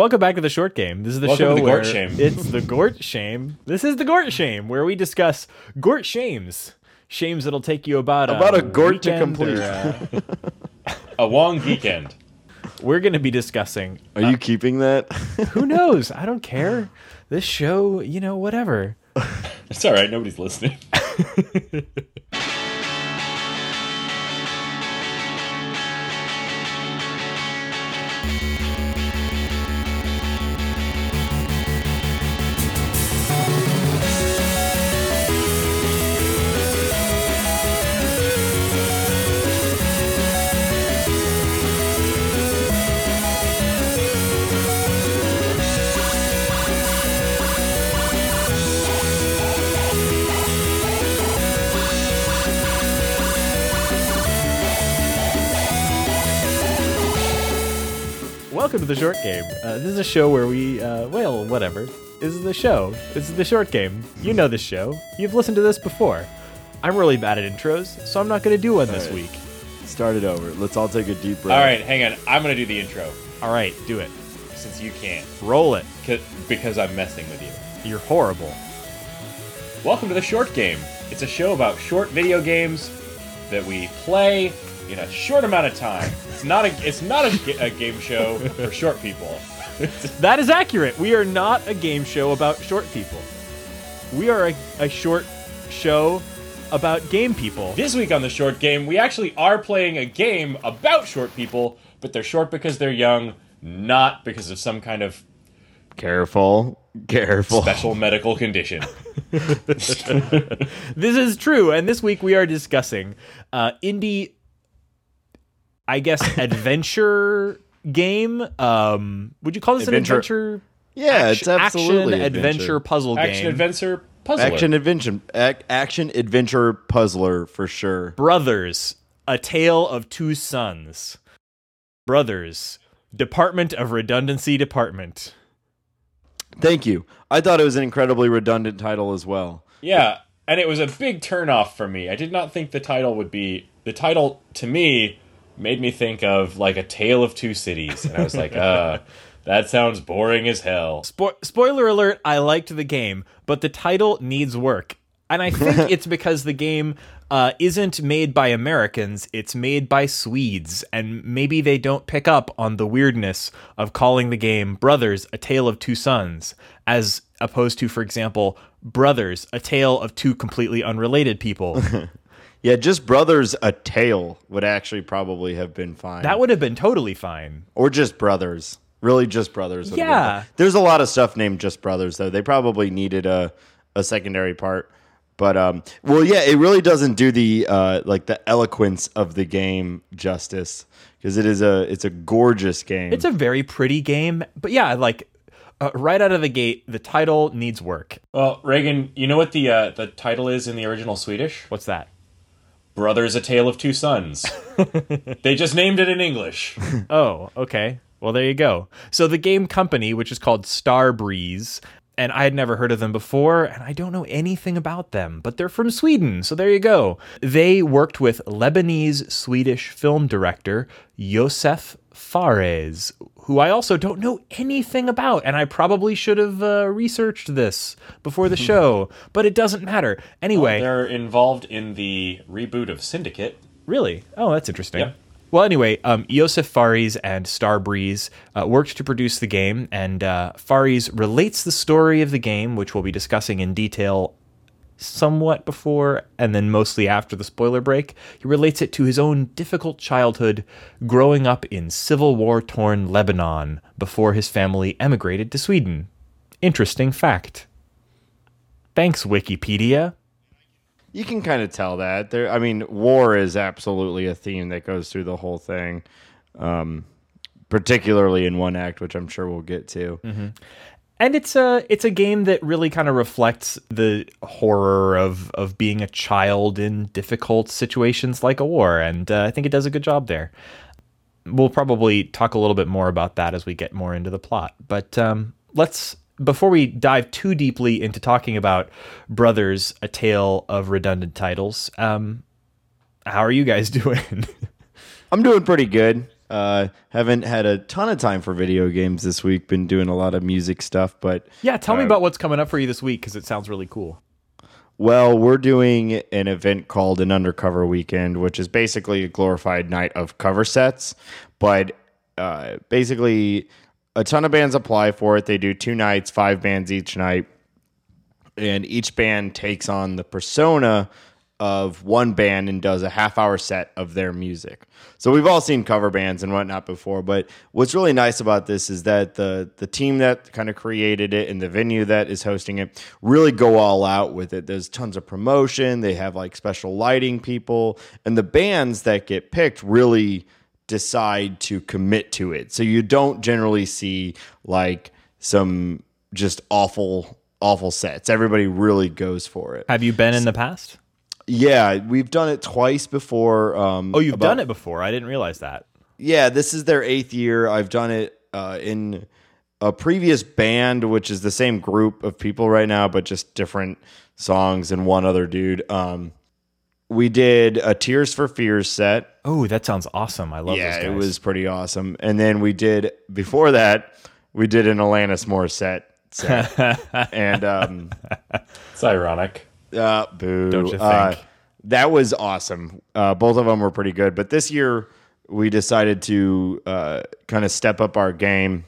Welcome back to the short game. This is the Welcome show to the where Gort Shame. it's the Gort Shame. This is the Gort Shame, where we discuss Gort shames, shames that'll take you about About a Gort to complete. or, uh, A long weekend. we're going to be discussing. Are you keeping that? Who knows? I don't care. This show, you know, whatever. It's all right. Nobody's listening. The short game. Uh, this is a show where we, uh, well, whatever. This is the show. This is the short game. You know this show. You've listened to this before. I'm really bad at intros, so I'm not going to do one this All right. week. Start it over. Let's all take a deep breath. All right, hang on. I'm gonna do the intro All right, do it. since you can't, Roll it. 'cause- because I'm messing with you. You're horrible. Welcome to the Short Game. It's a show about short video games that we play in a short amount of time. It's not a it's not a, a game show for short people. That is accurate. We are not a game show about short people. We are a, a short show about game people. This week on the Short Game, we actually are playing a game about short people, but they're short because they're young, not because of some kind of Careful. Careful. special medical condition. This is true, and this week we are discussing uh, indie, I guess, adventure game. Um, would you call this Adventure- an adventure? Yeah, it's action, absolutely adventure, adventure. puzzle Action game. adventure puzzler. Action adventure. Ac- action adventure puzzler for sure. Brothers, A Tale of Two Sons. Brothers, Department of Redundancy Department. Thank you. I thought it was an incredibly redundant title as well. Yeah, and it was a big turnoff for me. I did not think the title would be the title to me made me think of like a tale of two cities, and I was like, uh, that sounds boring as hell. Spo- spoiler alert, I liked the game, but the title needs work. And I think it's because the game uh, isn't made by Americans, it's made by Swedes. And maybe they don't pick up on the weirdness of calling the game Brothers, A Tale of Two Sons, as opposed to, for example, Brothers, A Tale of Two Completely Unrelated People. Yeah, just Brothers a Tale would actually probably have been fine. that would have been totally fine. or just Brothers. Really, just Brothers. would have been Yeah. There's a lot of stuff named just Brothers though. They probably needed a a secondary part. But um, well, yeah, it really doesn't do the uh, like the eloquence of the game justice because it is a it's a gorgeous game. It's a very pretty game, but yeah, like uh, right out of the gate, the title needs work. Well, Raygan, you know what the uh, the title is in the original Swedish? What's that? Brothers: A Tale of Two Sons. they just named it in English. Oh, okay. Well, there you go. So the game company, which is called Starbreeze, and I had never heard of them before, and I don't know anything about them, but they're from Sweden, so there you go. They worked with Lebanese Swedish film director Josef Fares, who I also don't know anything about, and I probably should have uh, researched this before the show, but it doesn't matter. Anyway, They're involved in the reboot of Syndicate. Really? Oh, that's interesting. Yep. Well, anyway, um, Fares and Starbreeze uh, worked to produce the game, and uh, Fares relates the story of the game, which we'll be discussing in detail somewhat before and then mostly after the spoiler break. He relates it to his own difficult childhood growing up in civil war torn Lebanon before his family emigrated to Sweden. Interesting fact. Thanks, Wikipedia. you can kind of tell that. There, I mean, war is absolutely a theme that goes through the whole thing, um, particularly in one act, which I'm sure we'll get to. And it's a it's a game that really kind of reflects the horror of of being a child in difficult situations like a war and uh, i think it does a good job there we'll probably talk a little bit more about that as we get more into the plot but um, let's before we dive too deeply into talking about brothers a tale of redundant titles um, how are you guys doing I'm doing pretty good. Uh, haven't had a ton of time for video games this week. Been doing a lot of music stuff, but Yeah, tell me Uh, about what's coming up for you this week because it sounds really cool. Well, we're doing an event called an Undercover Weekend, which is basically a glorified night of cover sets. But uh, basically, a ton of bands apply for it. They do two nights, five bands each night. And each band takes on the persona of one band and does a half hour set of their music. So we've all seen cover bands and whatnot before, but what's really nice about this is that the the team that kind of created it and the venue that is hosting it really go all out with it. There's tons of promotion. They have like special lighting people, and the bands that get picked really decide to commit to it. So you don't generally see like some just awful awful sets. Everybody really goes for it. Have you been in the past? Yeah, we've done it twice before. Um, Oh, you've about- done it before. I didn't realize that. Yeah, this is their eighth year. I've done it uh, in a previous band, which is the same group of people right now, but just different songs and one other dude. Um, we did a Tears for Fears set. Oh, that sounds awesome. I love yeah, those guys. it was pretty awesome. And then we did before that, we did an Alanis Morissette set, and um, It's ironic. Uh, boo. Don't you Uh, that was awesome. Uh, both of them were pretty good. But this year, we decided to uh, kind of step up our game,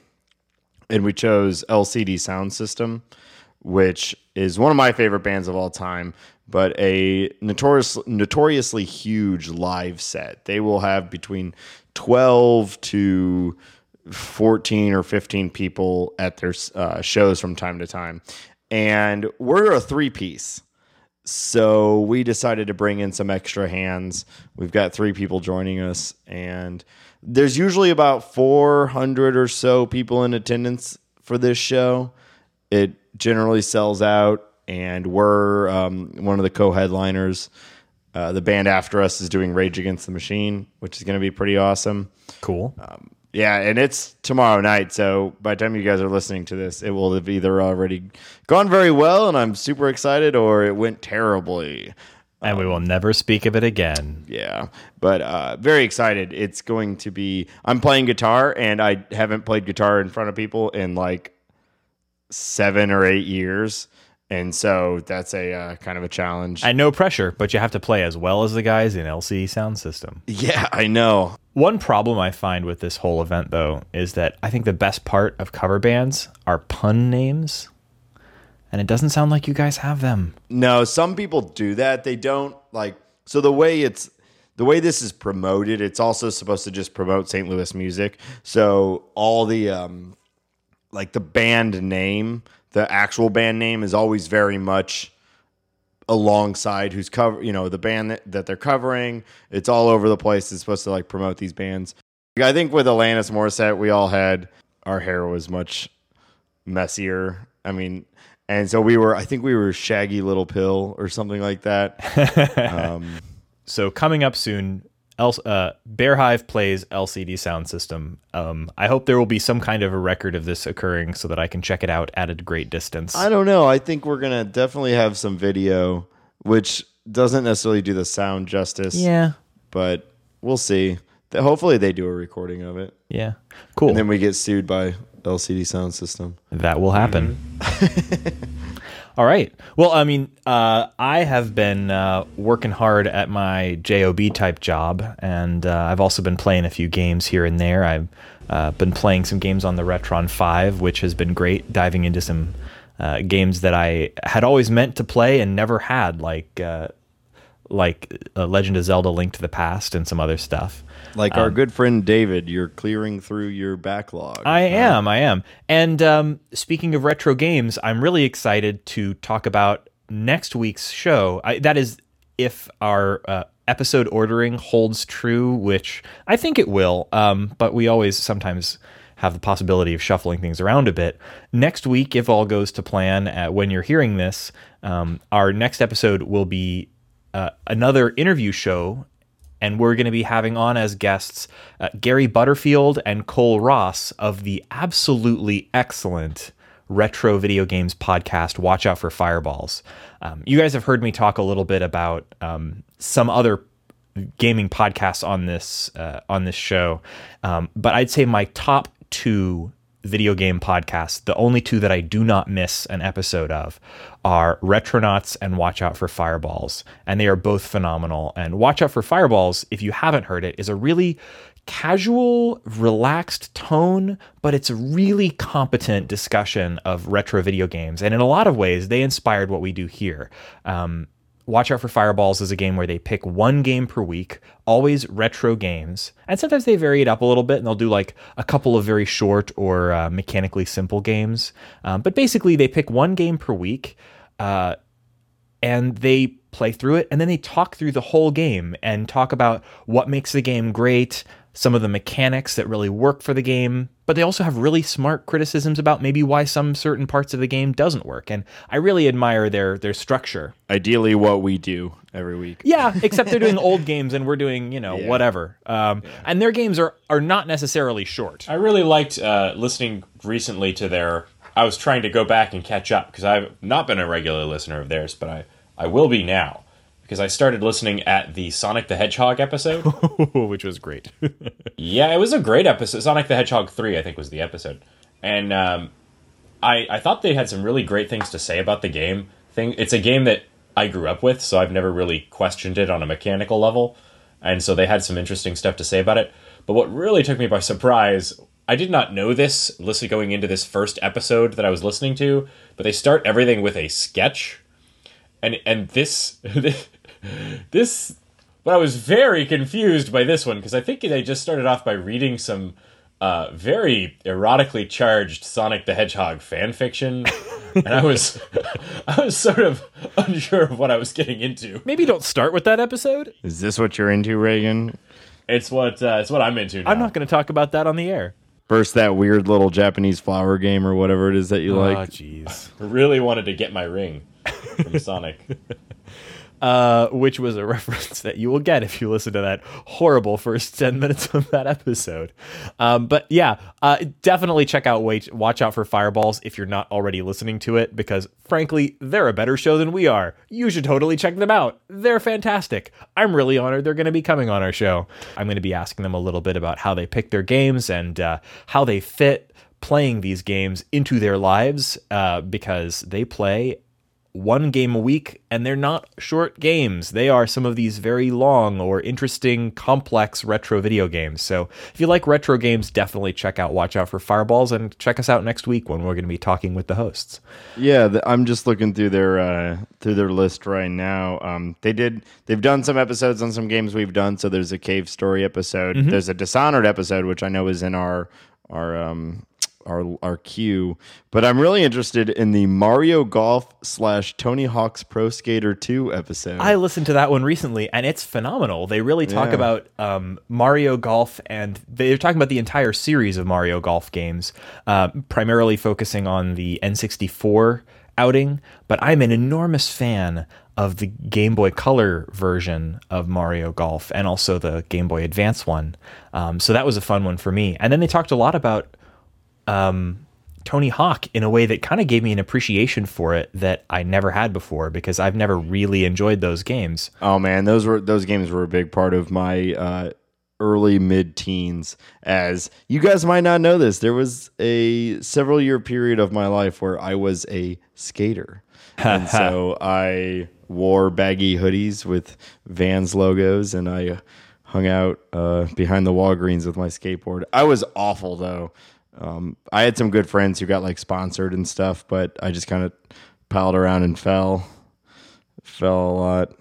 and we chose LCD Soundsystem, which is one of my favorite bands of all time. But a notorious, notoriously huge live set. They will have between twelve to 14 or 15 people at their uh, shows from time to time. And we're a three piece. So we decided to bring in some extra hands. We've got three people joining us, and there's usually about 400 or so people in attendance for this show. It generally sells out, and we're um, one of the co headliners. Uh, the band after us is doing Rage Against the Machine, which is going to be pretty awesome. cool. Yeah, and it's tomorrow night. So by the time you guys are listening to this, it will have either already gone very well, and I'm super excited, or it went terribly. and we will never speak of it again. Yeah, but uh, very excited. It's going to be. I'm playing guitar, and I haven't played guitar in front of people in like seven or eight years, and so that's a uh, kind of a challenge. And no pressure, but you have to play as well as the guys in LCD Soundsystem. yeah, I know. One problem I find with this whole event, though, is that I think the best part of cover bands are pun names. And it doesn't sound like you guys have them. No, some people do that. They don't like so the way it's the way this is promoted, it's also supposed to just promote St. Louis music. So all the um like the band name, the actual band name is always very much alongside who's cover you know, the band that, that they're covering. It's all over the place. It's supposed to like promote these bands. I think with Alanis Morissette, we all had our hair was much messier. I mean, and so we were. I think we were Shaggy Little Pill or something like that. um, So coming up soon, El- uh, Bear Hive plays LCD Soundsystem. Um, I hope there will be some kind of a record of this occurring so that I can check it out at a great distance. I don't know. I think we're gonna definitely have some video, which doesn't necessarily do the sound justice. yeah, but we'll see. Hopefully, they do a recording of it, yeah, cool. and then we get sued by LCD Soundsystem. That will happen. All right. Well, I mean, uh, I have been uh, working hard at my job type job, and uh, I've also been playing a few games here and there. I've uh, been playing some games on the Retron Five, which has been great. Diving into some uh, games that I had always meant to play and never had, like uh, like Legend of Zelda: Link to the Past and some other stuff. Like our good friend David, you're clearing through your backlog. I am, I am. And um, speaking of retro games, I'm really excited to talk about next week's show. I, that is, if our uh, episode ordering holds true, which I think it will. Um, but we always sometimes have the possibility of shuffling things around a bit. Next week, if all goes to plan, uh, when you're hearing this, um, our next episode will be uh, another interview show and we're going to be having on as guests uh, Gary Butterfield and Cole Ross of the absolutely excellent retro video games podcast. Watch out for fireballs. Um, you guys have heard me talk a little bit about um, some other gaming podcasts on this uh, on this show, um, but I'd say my top two video game podcasts, the only two that I do not miss an episode of, are Retronauts and Watch Out for Fireballs, and they are both phenomenal. And Watch Out for Fireballs, if you haven't heard it, is a really casual, relaxed tone, but it's a really competent discussion of retro video games. And in a lot of ways, they inspired what we do here. Um, Watch Out for Fireballs is a game where they pick one game per week, always retro games. And sometimes they vary it up a little bit and they'll do like a couple of very short or uh, mechanically simple games. Um, but basically, they pick one game per week uh, and they play through it and then they talk through the whole game and talk about what makes the game great, some of the mechanics that really work for the game, but they also have really smart criticisms about maybe why some certain parts of the game doesn't work. And I really admire their their structure. Ideally, what we do every week. Yeah, except they're doing old games and we're doing, you know, Yeah. whatever. Um, And their games are are not necessarily short. I really liked uh, listening recently to their. I was trying to go back and catch up because I've not been a regular listener of theirs, but I, I will be now because I started listening at the Sonic the Hedgehog episode. which was great. yeah, it was a great episode. Sonic the Hedgehog 3, I think, was the episode. And um, I, I thought they had some really great things to say about the game. Thing, It's a game that I grew up with, so I've never really questioned it on a mechanical level. And so they had some interesting stuff to say about it. But what really took me by surprise, I did not know this listen going into this first episode that I was listening to, but they start everything with a sketch. And and this this but I was very confused by this one because I think they just started off by reading some uh, very erotically charged Sonic the Hedgehog fan fiction, and I was I was sort of unsure of what I was getting into. Maybe don't start with that episode. Is this what you're into, Raygan? It's what uh, it's what I'm into. Now. I'm not going to talk about that on the air. First, that weird little Japanese flower game or whatever it is that you Oh, like. jeez. really wanted to get my ring from Sonic. Uh, which was a reference that you will get if you listen to that horrible first 10 minutes of that episode. Um, but yeah, uh, definitely check out Wait, Watch Out for Fireballs if you're not already listening to it, because frankly, they're a better show than we are. You should totally check them out. They're fantastic. I'm really honored they're going to be coming on our show. I'm going to be asking them a little bit about how they pick their games and uh, how they fit playing these games into their lives uh, because they play one game a week and they're not short games. They are some of these very long or interesting, complex retro video games. So if you like retro games, definitely check out Watch Out for Fireballs and check us out next week when we're going to be talking with the hosts. Yeah, the, I'm just looking through their uh, through their list right now. Um, they did they've done some episodes on some games we've done. So there's a Cave Story episode. There's a Dishonored episode, which I know is in our our um, our our queue. But I'm really interested in the Mario Golf slash Tony Hawk's Pro Skater 2 episode. I listened to that one recently and it's phenomenal. They really talk Yeah. about um, Mario Golf and they're talking about the entire series of Mario Golf games, uh, primarily focusing on the N64 outing. But I'm an enormous fan of the Game Boy Color version of Mario Golf and also the Game Boy Advance one. Um, so that was a fun one for me. And then they talked a lot about um, Tony Hawk in a way that kind of gave me an appreciation for it that I never had before because I've never really enjoyed those games. Oh man, those were those games were a big part of my uh, early mid teens. As you guys might not know this, there was a several year period of my life where I was a skater, and so I wore baggy hoodies with Vans logos, and I hung out uh, behind the Walgreens with my skateboard. I was awful though. Um, I had some good friends who got like sponsored and stuff, but I just kind of piled around and fell, fell a lot.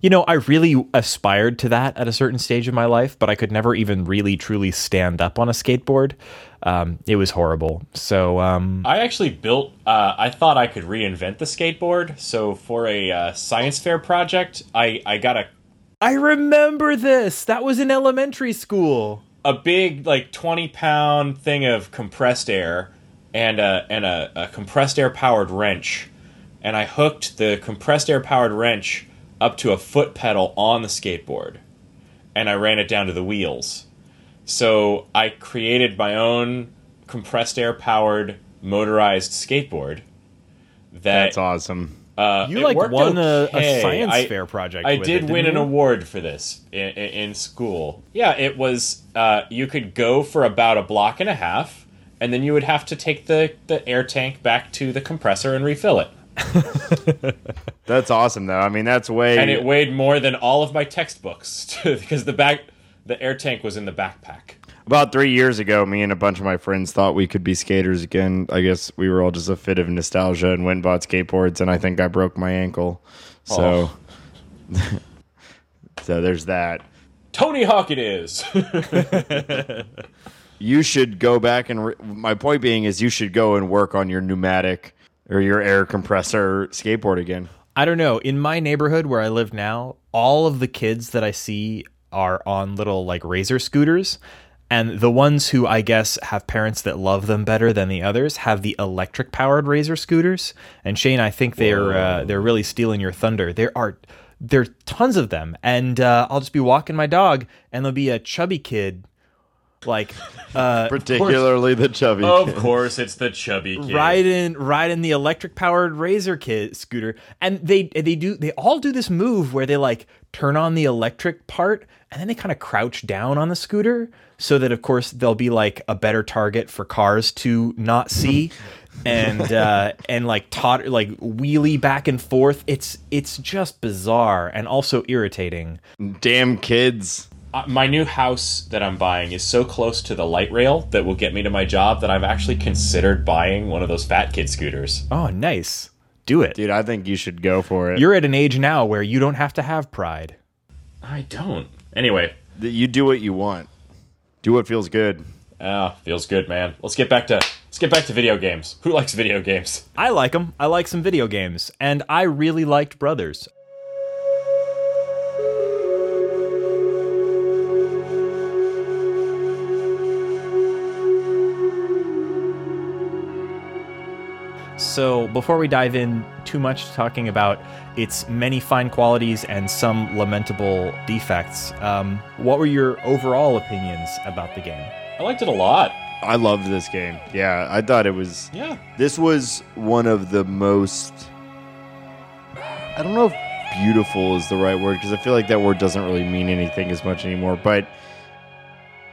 You know, I really aspired to that at a certain stage of my life, but I could never even really truly stand up on a skateboard. Um, it was horrible. So, um, I actually built. Uh, I thought I could reinvent the skateboard. So for a uh, science fair project, I I got a I remember this. That was in elementary school. A big like 20 pound thing of compressed air and a and a, a compressed air powered wrench. And i hooked the compressed air powered wrench up to a foot pedal on the skateboard. And i ran it down to the wheels. So i created my own compressed air powered motorized skateboard that That's awesome. Uh, You like won a, okay. a science I- fair project. I with did it, win didn't an award for this in, in, in school. Yeah, it was. Uh, you could go for about a block and a half, and then you would have to take the, the air tank back to the compressor and refill it. That's awesome, though. I mean, that's way. And it weighed more than all of my textbooks because the back the air tank was in the backpack. About three years ago, me and a bunch of my friends thought we could be skaters again. I guess we were all just a fit of nostalgia and went and bought skateboards, and I think I broke my ankle. So, oh. so there's that. Tony Hawk it is. You should go back and. Re- my point being is, you should go and work on your pneumatic or your air compressor skateboard again. I don't know. In my neighborhood where I live now, all of the kids that I see are on little like razor scooters. And the ones who I guess have parents that love them better than the others have the electric powered razor scooters. And Shane, I think they're uh, they're really stealing your thunder. There are there are tons of them, and uh, I'll just be walking my dog, and there'll be a chubby kid, like uh, Particularly the chubby. of kid. course, it's the chubby kid. riding riding the electric powered razor kid scooter and they they do they all do this move where they like turn on the electric part and then they kind of crouch down on the scooter so that of course they'll be like a better target for cars to not see and uh and like tot like wheelie back and forth it's it's just bizarre and also irritating Damn kids. Uh, my new house that I'm buying is so close to the light rail that will get me to my job that I've actually considered buying one of those fat kid scooters. oh nice do it Dude, I think you should go for it. you're at an age now where you don't have to have pride I don't. Anyway, you do what you want. Do what feels good. ah, feels good, man. Let's get back to let's get back to video games. Who likes video games? I like them. I like some video games, and I really liked Brothers. So, before we dive in too much talking about its many fine qualities and some lamentable defects, um, what were your overall opinions about the game? I liked it a lot. I loved this game. Yeah, I thought it was. Yeah. This was one of the most. I don't know if beautiful is the right word because I feel like that word doesn't really mean anything as much anymore. But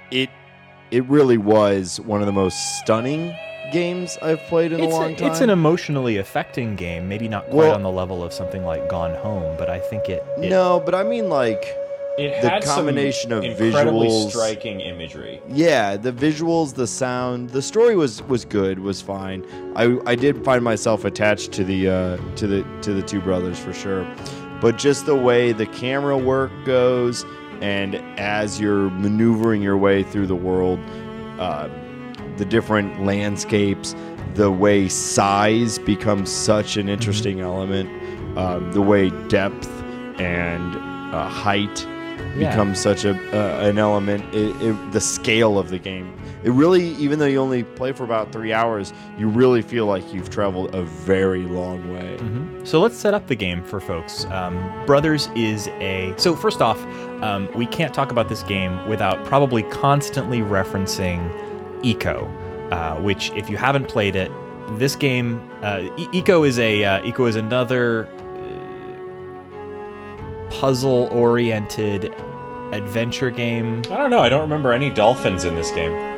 it it really was one of the most stunning games I've played in It's, a a- long time. it's an emotionally affecting game, maybe not quite Well- on the level of something like Gone Home, but I think it, it no, but I mean like It The had combination some of incredibly visuals- striking imagery. yeah, the visuals, the sound, the story was was good, was fine. I I did find myself attached to the uh, to the to the two brothers for sure, but just the way the camera work goes, and as you're maneuvering your way through the world, uh, the different landscapes, the way size becomes such an interesting element, um, the way depth and uh, height Yeah. becomes such a uh, an element. It, it, the scale of the game. It really, even though you only play for about three hours, you really feel like you've traveled a very long way. So let's set up the game for folks. Um, Brothers is a. So, first off, um, we can't talk about this game without probably constantly referencing Ico, uh, which, if you haven't played it, this game, uh, E- Ico is a uh, Ico is another puzzle oriented adventure game. I don't know. I don't remember any dolphins in this game.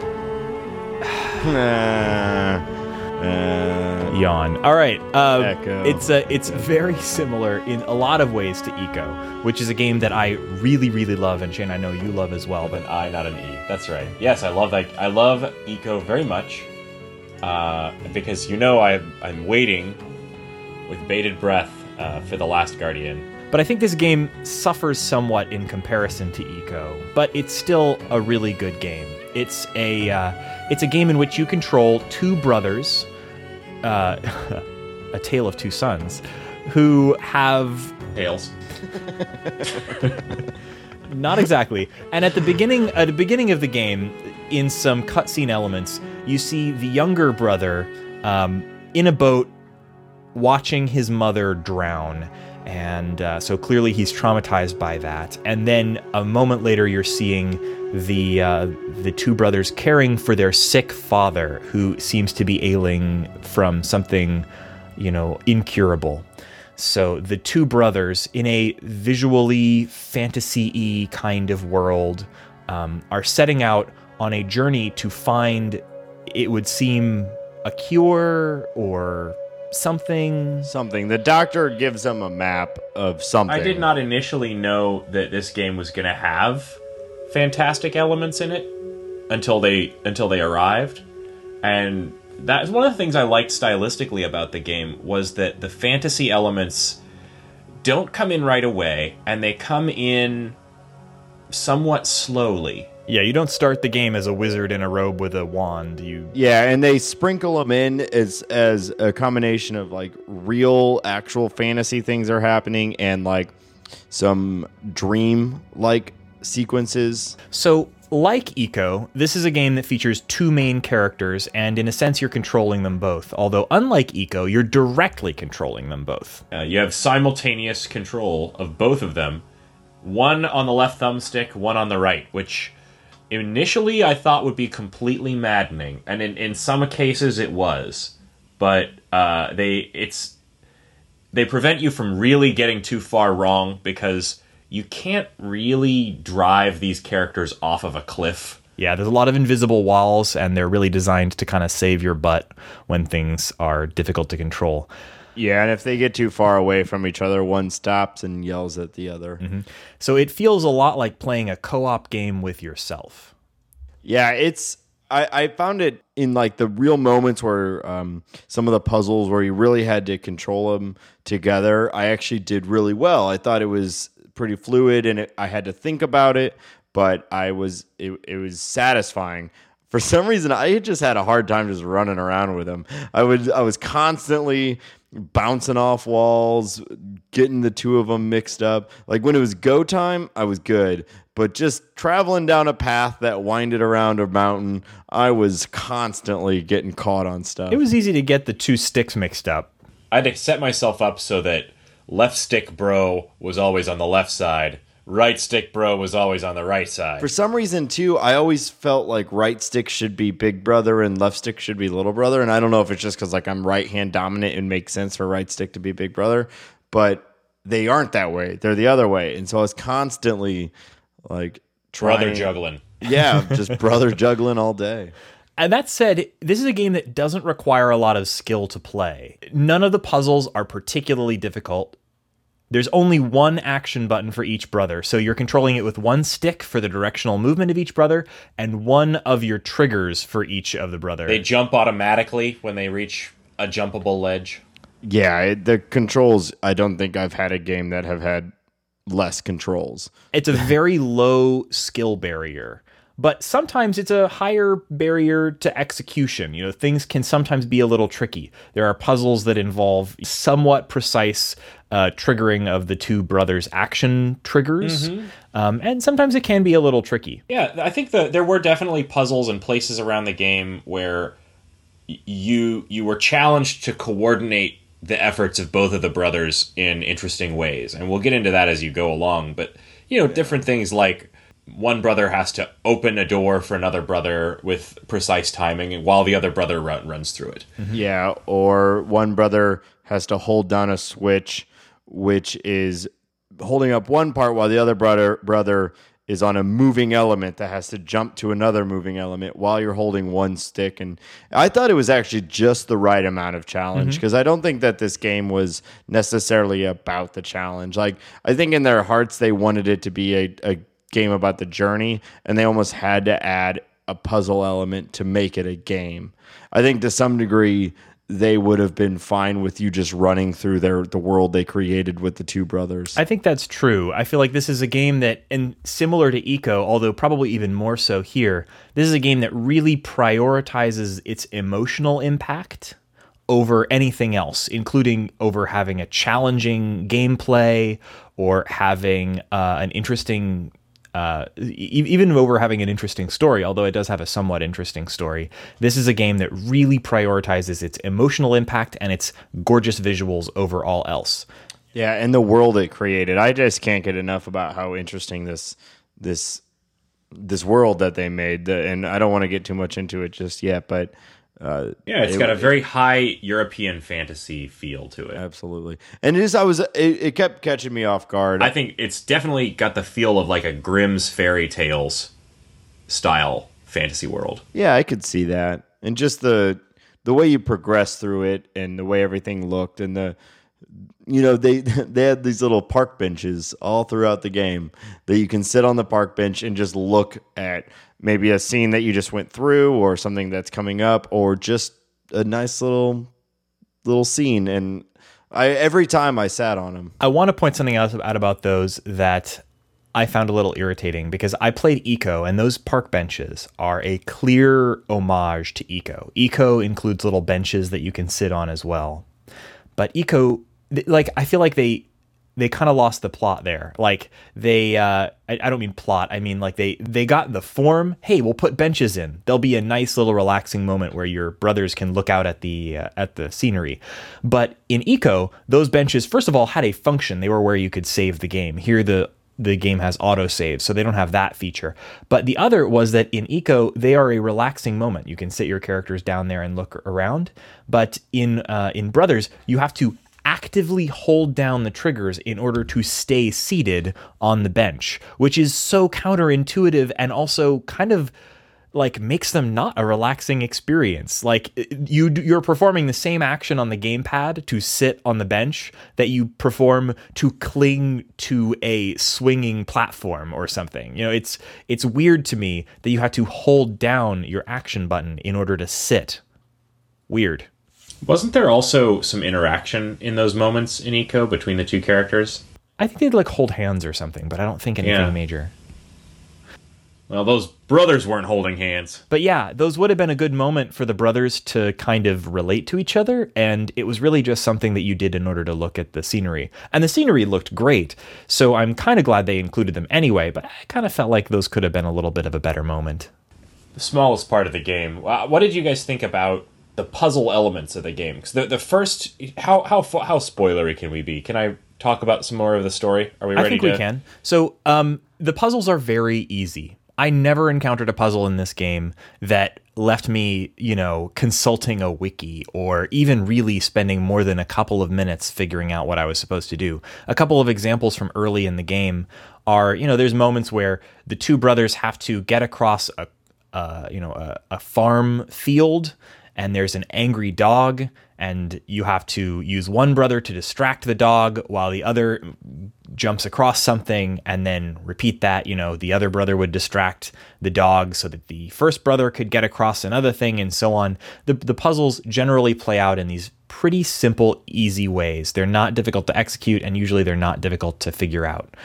Uh, uh, Yawn. All right. Uh, Echo. It's a, it's very similar in a lot of ways to Ico, which is a game that I really, really love, and Shane, I know you love as well. But An I, not an E. That's right. Yes, I love that. I love Ico very much uh, because you know I, I'm waiting with bated breath uh, for the Last Guardian. But I think this game suffers somewhat in comparison to Ico, but it's still a really good game. It's a uh, it's a game in which you control two brothers, uh, a tale of two sons, who have Tails. not exactly. And at the beginning at the beginning of the game, in some cutscene elements, you see the younger brother um, in a boat watching his mother drown. And uh, so clearly he's traumatized by that. And then a moment later, you're seeing the uh, the two brothers caring for their sick father, who seems to be ailing from something, you know, incurable. So the two brothers in a visually fantasy-y kind of world um, are setting out on a journey to find, it would seem, a cure or something. Something. The doctor gives them a map of something. I did not initially know that this game was going to have fantastic elements in it until they until they arrived, and that's one of the things I liked stylistically about the game was that the fantasy elements don't come in right away, and they come in somewhat slowly. Yeah, you don't start the game as a wizard in a robe with a wand. You Yeah, and they sprinkle them in as as a combination of like real, actual fantasy things are happening and like some dream like sequences. So, like Ico, this is a game that features two main characters, and in a sense, you're controlling them both. Although, unlike Ico, you're directly controlling them both. Uh, you have simultaneous control of both of them, one on the left thumbstick, one on the right, which initially I thought would be completely maddening, and in, in some cases it was, but uh, they it's they prevent you from really getting too far wrong because you can't really drive these characters off of a cliff. Yeah, there's a lot of invisible walls, and they're really designed to kind of save your butt when things are difficult to control. Yeah, and if they get too far away from each other, one stops and yells at the other. So it feels a lot like playing a co op game with yourself. Yeah, it's I, I found it in like the real moments where um, some of the puzzles where you really had to control them together. I actually did really well. I thought it was pretty fluid, and it, I had to think about it, but I was it, it was satisfying. For some reason, I just had a hard time just running around with them. I would I was constantly bouncing off walls, getting the two of them mixed up. Like when it was go time, I was good. But just traveling down a path that winded around a mountain, I was constantly getting caught on stuff. It was easy to get the two sticks mixed up. I had to set myself up so that left stick bro was always on the left side, right stick bro was always on the right side. For some reason, too, I always felt like right stick should be big brother and left stick should be little brother. And I don't know if it's just because like I'm right hand dominant and makes sense for right stick to be big brother, but they aren't that way. They're the other way. And so I was constantly like Brother juggling. Yeah, just brother juggling all day. And that said, this is a game that doesn't require a lot of skill to play. None of the puzzles are particularly difficult. There's only one action button for each brother, so you're controlling it with one stick for the directional movement of each brother and one of your triggers for each of the brother. They jump automatically when they reach a jumpable ledge. Yeah, it, the controls. I don't think I've had a game that have had less controls. it's a very low skill barrier but sometimes it's a higher barrier to execution. You know things can sometimes be a little tricky. There are puzzles that involve somewhat precise uh, triggering of the two brothers action triggers um, and sometimes it can be a little tricky. Yeah, I think that there were definitely puzzles and places around the game where you you were challenged to coordinate the efforts of both of the brothers in interesting ways, and we'll get into that as you go along. But you know, different things like one brother has to open a door for another brother with precise timing, while the other brother run, runs through it. Mm-hmm. Yeah, or one brother has to hold down a switch, which is holding up one part while the other brother brother is on a moving element that has to jump to another moving element while you're holding one stick. And I thought it was actually just the right amount of challenge mm-hmm. because I don't think that this game was necessarily about the challenge. Like I think in their hearts they wanted it to be a, a game about the journey, and they almost had to add a puzzle element to make it a game. I think to some degree they would have been fine with you just running through their the world they created with the two brothers. I think that's true. I feel like this is a game that, and similar to Ico, although probably even more so here, this is a game that really prioritizes its emotional impact over anything else, including over having a challenging gameplay or having uh, an interesting. Uh, e- even over having an interesting story, although it does have a somewhat interesting story, this is a game that really prioritizes its emotional impact and its gorgeous visuals over all else. Yeah, and the world it created. I just can't get enough about how interesting this this this world that they made. The, and I don't want to get too much into it just yet, but Uh, Yeah, it's it- got a very high European fantasy feel to it. absolutely, and it is. I was. It, it kept catching me off guard. I think it's definitely got the feel of like a Grimm's fairy tales style fantasy world. Yeah, I could see that, and just the the way you progress through it, and the way everything looked, and the you know they they had these little park benches all throughout the game that you can sit on the park bench and just look at maybe a scene that you just went through, or something that's coming up, or just a nice little little scene. And I every time I sat on them, I want to point something else out about those that I found a little irritating because I played Ico, and those park benches are a clear homage to Ico. Ico includes little benches that you can sit on as well. But Ico, like, I feel like they they kind of lost the plot there. Like they, uh, I, I don't mean plot. I mean like they they got the form. Hey, we'll put benches in. There'll be a nice little relaxing moment where your brothers can look out at the uh, at the scenery. But in Ico, those benches first of all had a function. They were where you could save the game. Here the the game has autosave, so they don't have that feature. But the other was that in Ico, they are a relaxing moment. You can sit your characters down there and look around. But in uh, in Brothers, you have to actively hold down the triggers in order to stay seated on the bench, which is so counterintuitive and also kind of like makes them not a relaxing experience. Like you you're performing the same action on the gamepad to sit on the bench that you perform to cling to a swinging platform or something. You know, it's it's weird to me that you have to hold down your action button in order to sit. Weird. Wasn't there also some interaction in those moments in Ico between the two characters? I think they'd like hold hands or something, but I don't think anything Yeah. major. Well, those brothers weren't holding hands. But yeah, those would have been a good moment for the brothers to kind of relate to each other. And it was really just something that you did in order to look at the scenery. And the scenery looked great. So I'm kind of glad they included them anyway, but I kind of felt like those could have been a little bit of a better moment. The smallest part of the game. What did you guys think about the puzzle elements of the game? Because the, the first, how how how spoilery can we be? Can I talk about some more of the story? Are we ready I think to? we can. So um, the puzzles are very easy. I never encountered a puzzle in this game that left me, you know, consulting a wiki or even really spending more than a couple of minutes figuring out what I was supposed to do. A couple of examples from early in the game are, you know, there's moments where the two brothers have to get across a, uh, you know, a, a farm field and there's an angry dog and you have to use one brother to distract the dog while the other jumps across something and then repeat that you know the other brother would distract the dog so that the first brother could get across another thing and so on. The the puzzles generally play out in these pretty simple easy ways. They're not difficult to execute and usually they're not difficult to figure out.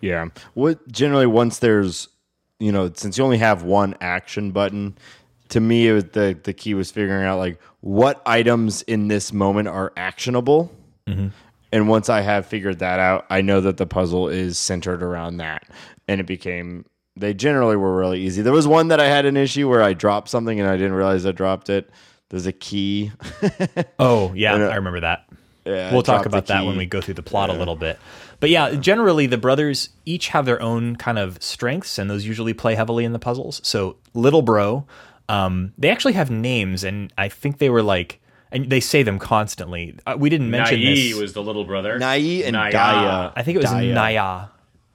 Yeah. What generally once there's you know, since you only have one action button, to me it was the the key was figuring out like what items in this moment are actionable. And once I have figured that out, I know that the puzzle is centered around that. And it became they generally were really easy. There was one that I had an issue where I dropped something and I didn't realize I dropped it. There's a key. Oh yeah, uh, I remember that. Yeah, we'll talk about that when we go through the plot a little bit. But yeah, generally the brothers each have their own kind of strengths, and those usually play heavily in the puzzles. So little bro, um, they actually have names, and I think they were like, and they say them constantly. Uh, we didn't mention Nai this. was the little brother. Nai and Naya. Daya. I think it was Daya. Naya.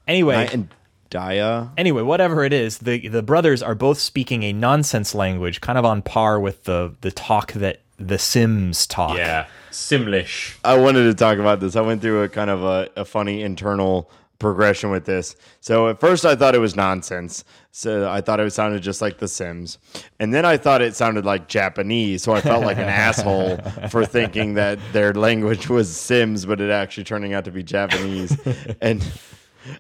Anyway, Nai and Daya. anyway, whatever it is, the the brothers are both speaking a nonsense language, kind of on par with the the talk that the Sims talk. Yeah, Simlish. I wanted to talk about this. I went through a kind of a, a funny internal progression with this. So at first I thought it was nonsense. So I thought it sounded just like The Sims. And then I thought it sounded like Japanese. So I felt like an asshole for thinking that their language was Sims, but it actually turning out to be Japanese. and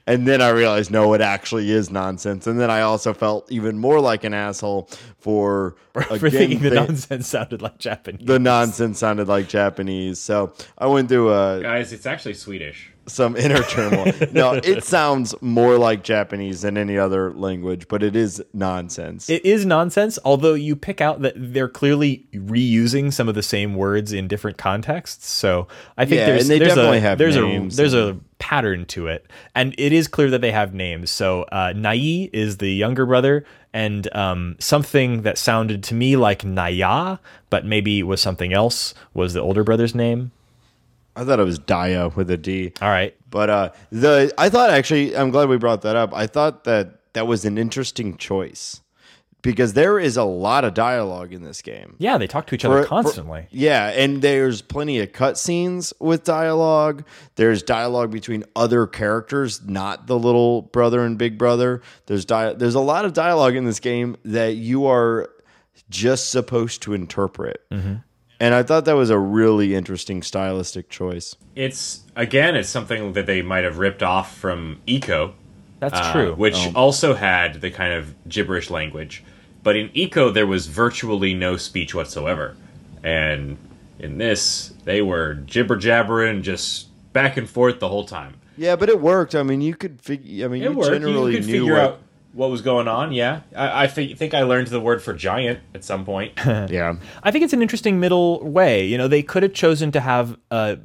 and then I realized no, it actually is nonsense. And then I also felt even more like an asshole for for again, thinking the thi- nonsense sounded like Japanese. the nonsense sounded like Japanese. So I went through a Guys, it's actually Swedish. Some inner turmoil. no, it sounds more like Japanese than any other language, but it is nonsense. It is nonsense, although you pick out that they're clearly reusing some of the same words in different contexts. So I think Yeah, there's there's a there's names a there's a pattern to it, and it is clear that they have names. So uh, Nai is the younger brother, and um, something that sounded to me like Naya, but maybe was something else, was the older brother's name. I thought it was Dia with a D. All right, But uh, the I thought actually, I'm glad we brought that up. I thought that that was an interesting choice because there is a lot of dialogue in this game. yeah, they talk to each other For- for- constantly. yeah, and there's plenty of cutscenes with dialogue. There's dialogue between other characters, not the little brother and big brother. There's di- there's a lot of dialogue in this game that you are just supposed to interpret. And I thought that was a really interesting stylistic choice. It's again, it's something that they might have ripped off from Ico, That's uh, true. which also had the kind of gibberish language. But in Ico, there was virtually no speech whatsoever, and in this, they were jibber jabbering just back and forth the whole time. Yeah, but it worked. I mean, you could figure. I mean, It you worked. generally you could knew figure what. out what was going on. Yeah, I, I thi- think I learned the word for giant at some point. Yeah, I think it's an interesting middle way. You know, they could have chosen to have uh,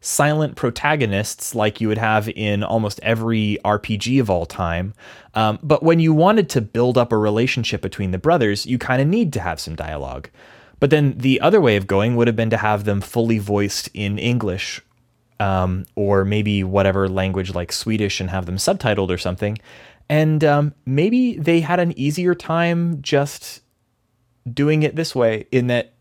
silent protagonists like you would have in almost every RPG of all time. Um, but when you wanted to build up a relationship between the brothers, you kind of need to have some dialogue. But then the other way of going would have been to have them fully voiced in English um, or maybe whatever language like Swedish and have them subtitled or something. And um, maybe they had an easier time just doing it this way in that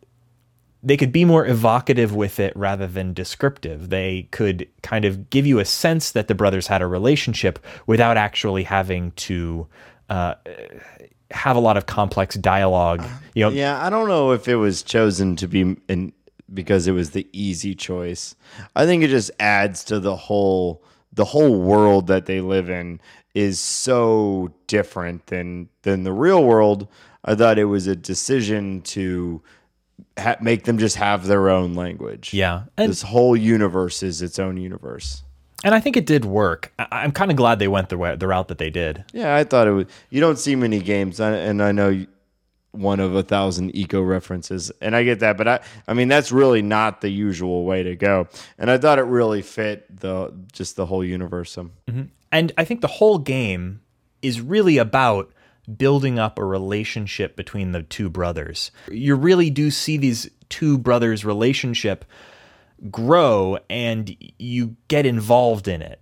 they could be more evocative with it rather than descriptive. They could kind of give you a sense that the brothers had a relationship without actually having to uh, have a lot of complex dialogue. You know, yeah. I don't know if it was chosen to be in because it was the easy choice. I think it just adds to the whole the whole world that they live in is so different than than the real world. I thought it was a decision to ha- make them just have their own language. yeah. And this whole universe is its own universe. and I think it did work. I- I'm kind of glad they went the way, the route that they did. Yeah, I thought it was. You don't see many games, and I know one of a thousand Ico references, and I get that, but I, I mean, that's really not the usual way to go. And I thought it really fit the just the whole universe. Um, And I think the whole game is really about building up a relationship between the two brothers. You really do see these two brothers' relationship grow and you get involved in it.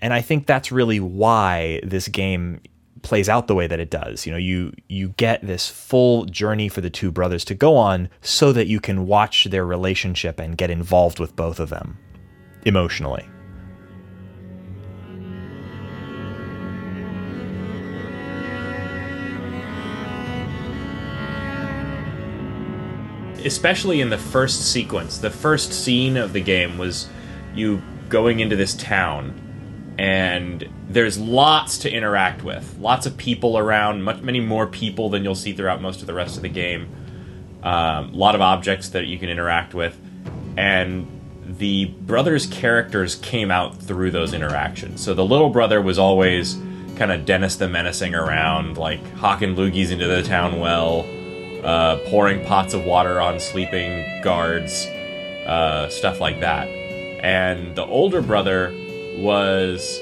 And I think that's really why this game plays out the way that it does. You know, you you get this full journey for the two brothers to go on so that you can watch their relationship and get involved with both of them emotionally. especially in the first sequence, the first scene of the game was you going into this town, and there's lots to interact with, lots of people around, much many more people than you'll see throughout most of the rest of the game. Um, a lot of objects that you can interact with, and the brothers' characters came out through those interactions. So the little brother was always kind of Dennis the Menacing around, like hawking loogies into the town well, uh, pouring pots of water on sleeping guards, uh, stuff like that. And the older brother was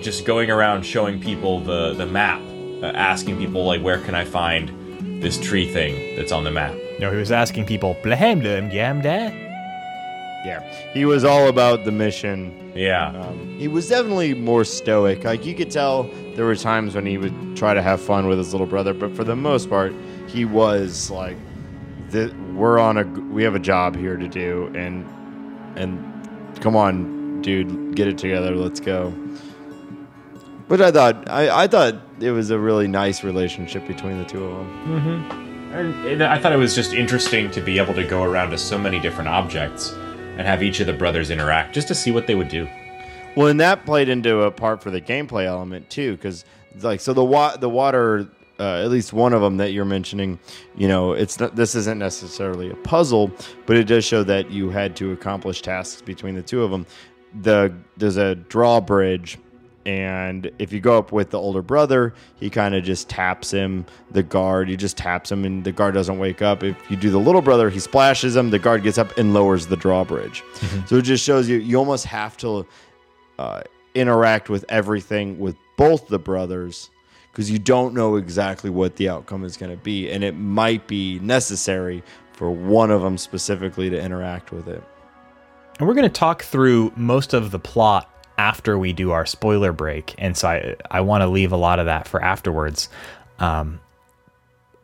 just going around showing people the, the map, uh, asking people, like, where can I find this tree thing that's on the map? You know, he was asking people, "Blahem blum yam da?" yeah, he was all about the mission. Yeah. Um, he was definitely more stoic. Like you could tell, there were times when he would try to have fun with his little brother, but for the most part, he was like, the, "We're on a, we have a job here to do, and and come on, dude, get it together, let's go." But I thought, I, I thought it was a really nice relationship between the two of them. And it- I thought it was just interesting to be able to go around to so many different objects and have each of the brothers interact just to see what they would do. Well, and that played into a part for the gameplay element too, because like so the wa- the water, uh, at least one of them that you're mentioning, you know, it's not this isn't necessarily a puzzle, but it does show that you had to accomplish tasks between the two of them. The there's a drawbridge and if you go up with the older brother he kind of just taps him the guard he just taps him and the guard doesn't wake up. If you do the little brother he splashes him the guard gets up and lowers the drawbridge. So it just shows you you almost have to uh, interact with everything with both the brothers because you don't know exactly what the outcome is going to be and it might be necessary for one of them specifically to interact with it And we're going to talk through most of the plot after we do our spoiler break. And so I, I want to leave a lot of that for afterwards. Um,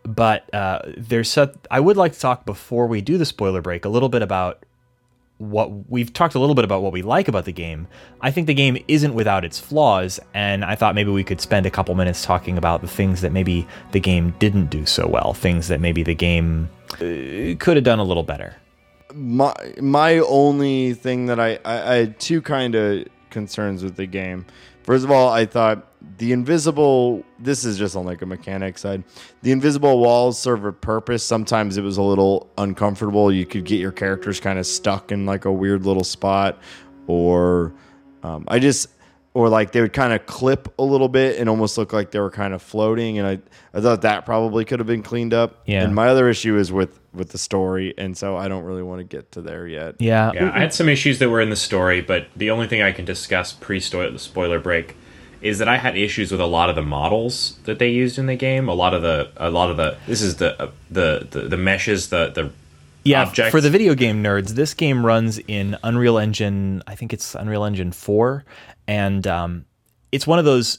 but uh, there's so, I would like to talk before we do the spoiler break a little bit about what we've talked a little bit about what we like about the game. I think the game isn't without its flaws, and I thought maybe we could spend a couple minutes talking about the things that maybe the game didn't do so well, things that maybe the game uh, could have done a little better. My my only thing that I, I, I had two kind of concerns with the game. First of all, I thought the invisible. This is just on like a mechanic side. The invisible walls serve a purpose. Sometimes it was a little uncomfortable. You could get your characters kind of stuck in like a weird little spot, or um, I just or like they would kind of clip a little bit and almost look like they were kind of floating. And I I thought that probably could have been cleaned up. Yeah. And my other issue is with with the story, and so I don't really want to get to there yet. Yeah, Yeah, I had some issues that were in the story, but the only thing I can discuss pre spoiler break is that I had issues with a lot of the models that they used in the game. A lot of the, a lot of the, this is the, uh, the, the, the meshes, the, the Yeah, objects. for the video game nerds, this game runs in Unreal Engine. I think it's Unreal Engine four, and um, it's one of those.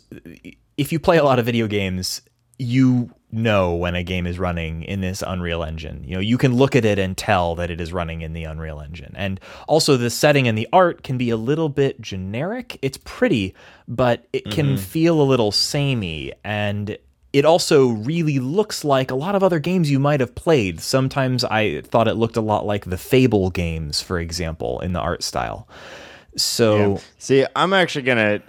If you play a lot of video games, you know when a game is running in this Unreal Engine. You know, you can look at it and tell that it is running in the Unreal Engine. And also, the setting and the art can be a little bit generic. It's pretty, but it can feel a little samey and it also really looks like a lot of other games you might have played. Sometimes I thought it looked a lot like the Fable games, for example, in the art style. So See, I'm actually gonna.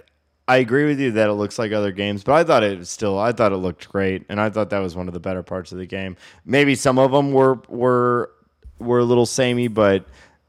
I agree with you that it looks like other games, but I thought it still. I thought it looked great, and I thought that was one of the better parts of the game. Maybe some of them were were were a little samey, but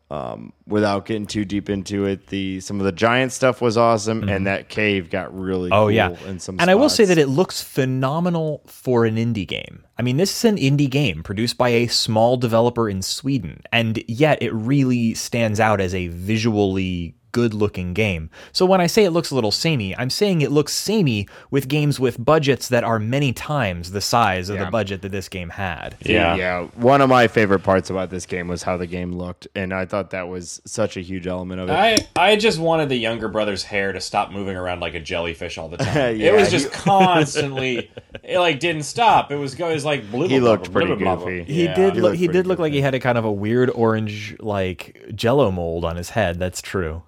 um, without getting too deep into it, the some of the giant stuff was awesome, and that cave got really. Mm-hmm. Oh cool yeah, in some and I will say that it looks phenomenal for an indie game. I mean, this is an indie game produced by a small developer in Sweden, and yet it really stands out as a visually good-looking game. So when I say it looks a little samey, I'm saying it looks samey with games with budgets that are many times the size of the budget that this game had. yeah. yeah. One of my favorite parts about this game was how the game looked, and I thought that was such a huge element of it. I, I just wanted the younger brother's hair to stop moving around like a jellyfish all the time. Yeah, it was just constantly, it like didn't stop. It was go, it was like blue. He looked pretty blah, blah, goofy. He did He look he did look like he had a kind of a weird orange like jello mold on his head. That's true.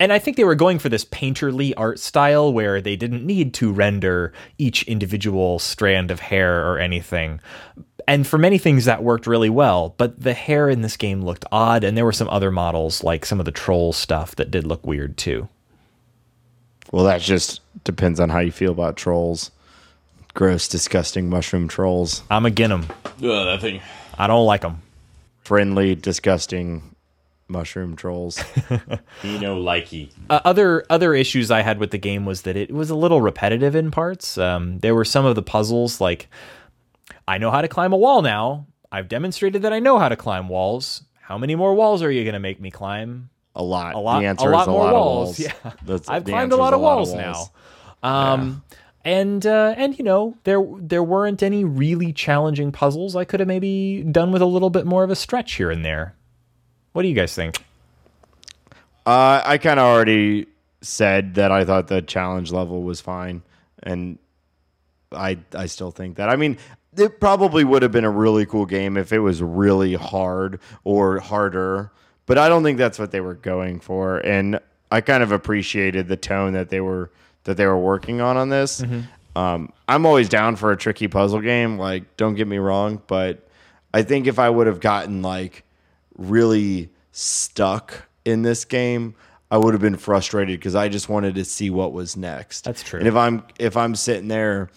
And I think they were going for this painterly art style where they didn't need to render each individual strand of hair or anything. And for many things that worked really well, but the hair in this game looked odd and there were some other models like some of the troll stuff that did look weird too. Well, that just depends on how you feel about trolls. Gross, disgusting mushroom trolls. I'm again 'em. Ugh, that thing. I don't like them. Friendly, disgusting mushroom trolls. He no likey. uh, other other issues I had with the game was that it was a little repetitive in parts. Um, there were some of the puzzles like I know how to climb a wall now. I've demonstrated that I know how to climb walls. How many more walls are you going to make me climb? A lot. A lot, The a lot is a more lot walls. of walls. Yeah, That's- I've the climbed answer a lot of lot walls, now. Um, and uh, and you know there there weren't any really challenging puzzles. I could have maybe done with a little bit more of a stretch here and there. What do you guys think? Uh, I kind of already said that I thought the challenge level was fine, and I I still think that. I mean, it probably would have been a really cool game if it was really hard or harder, but I don't think that's what they were going for, and I kind of appreciated the tone that they were that they were working on on this. Um, I'm always down for a tricky puzzle game. Like, don't get me wrong, but I think if I would have gotten like really stuck in this game, I would have been frustrated because I just wanted to see what was next. That's true. And if I'm if I'm sitting there,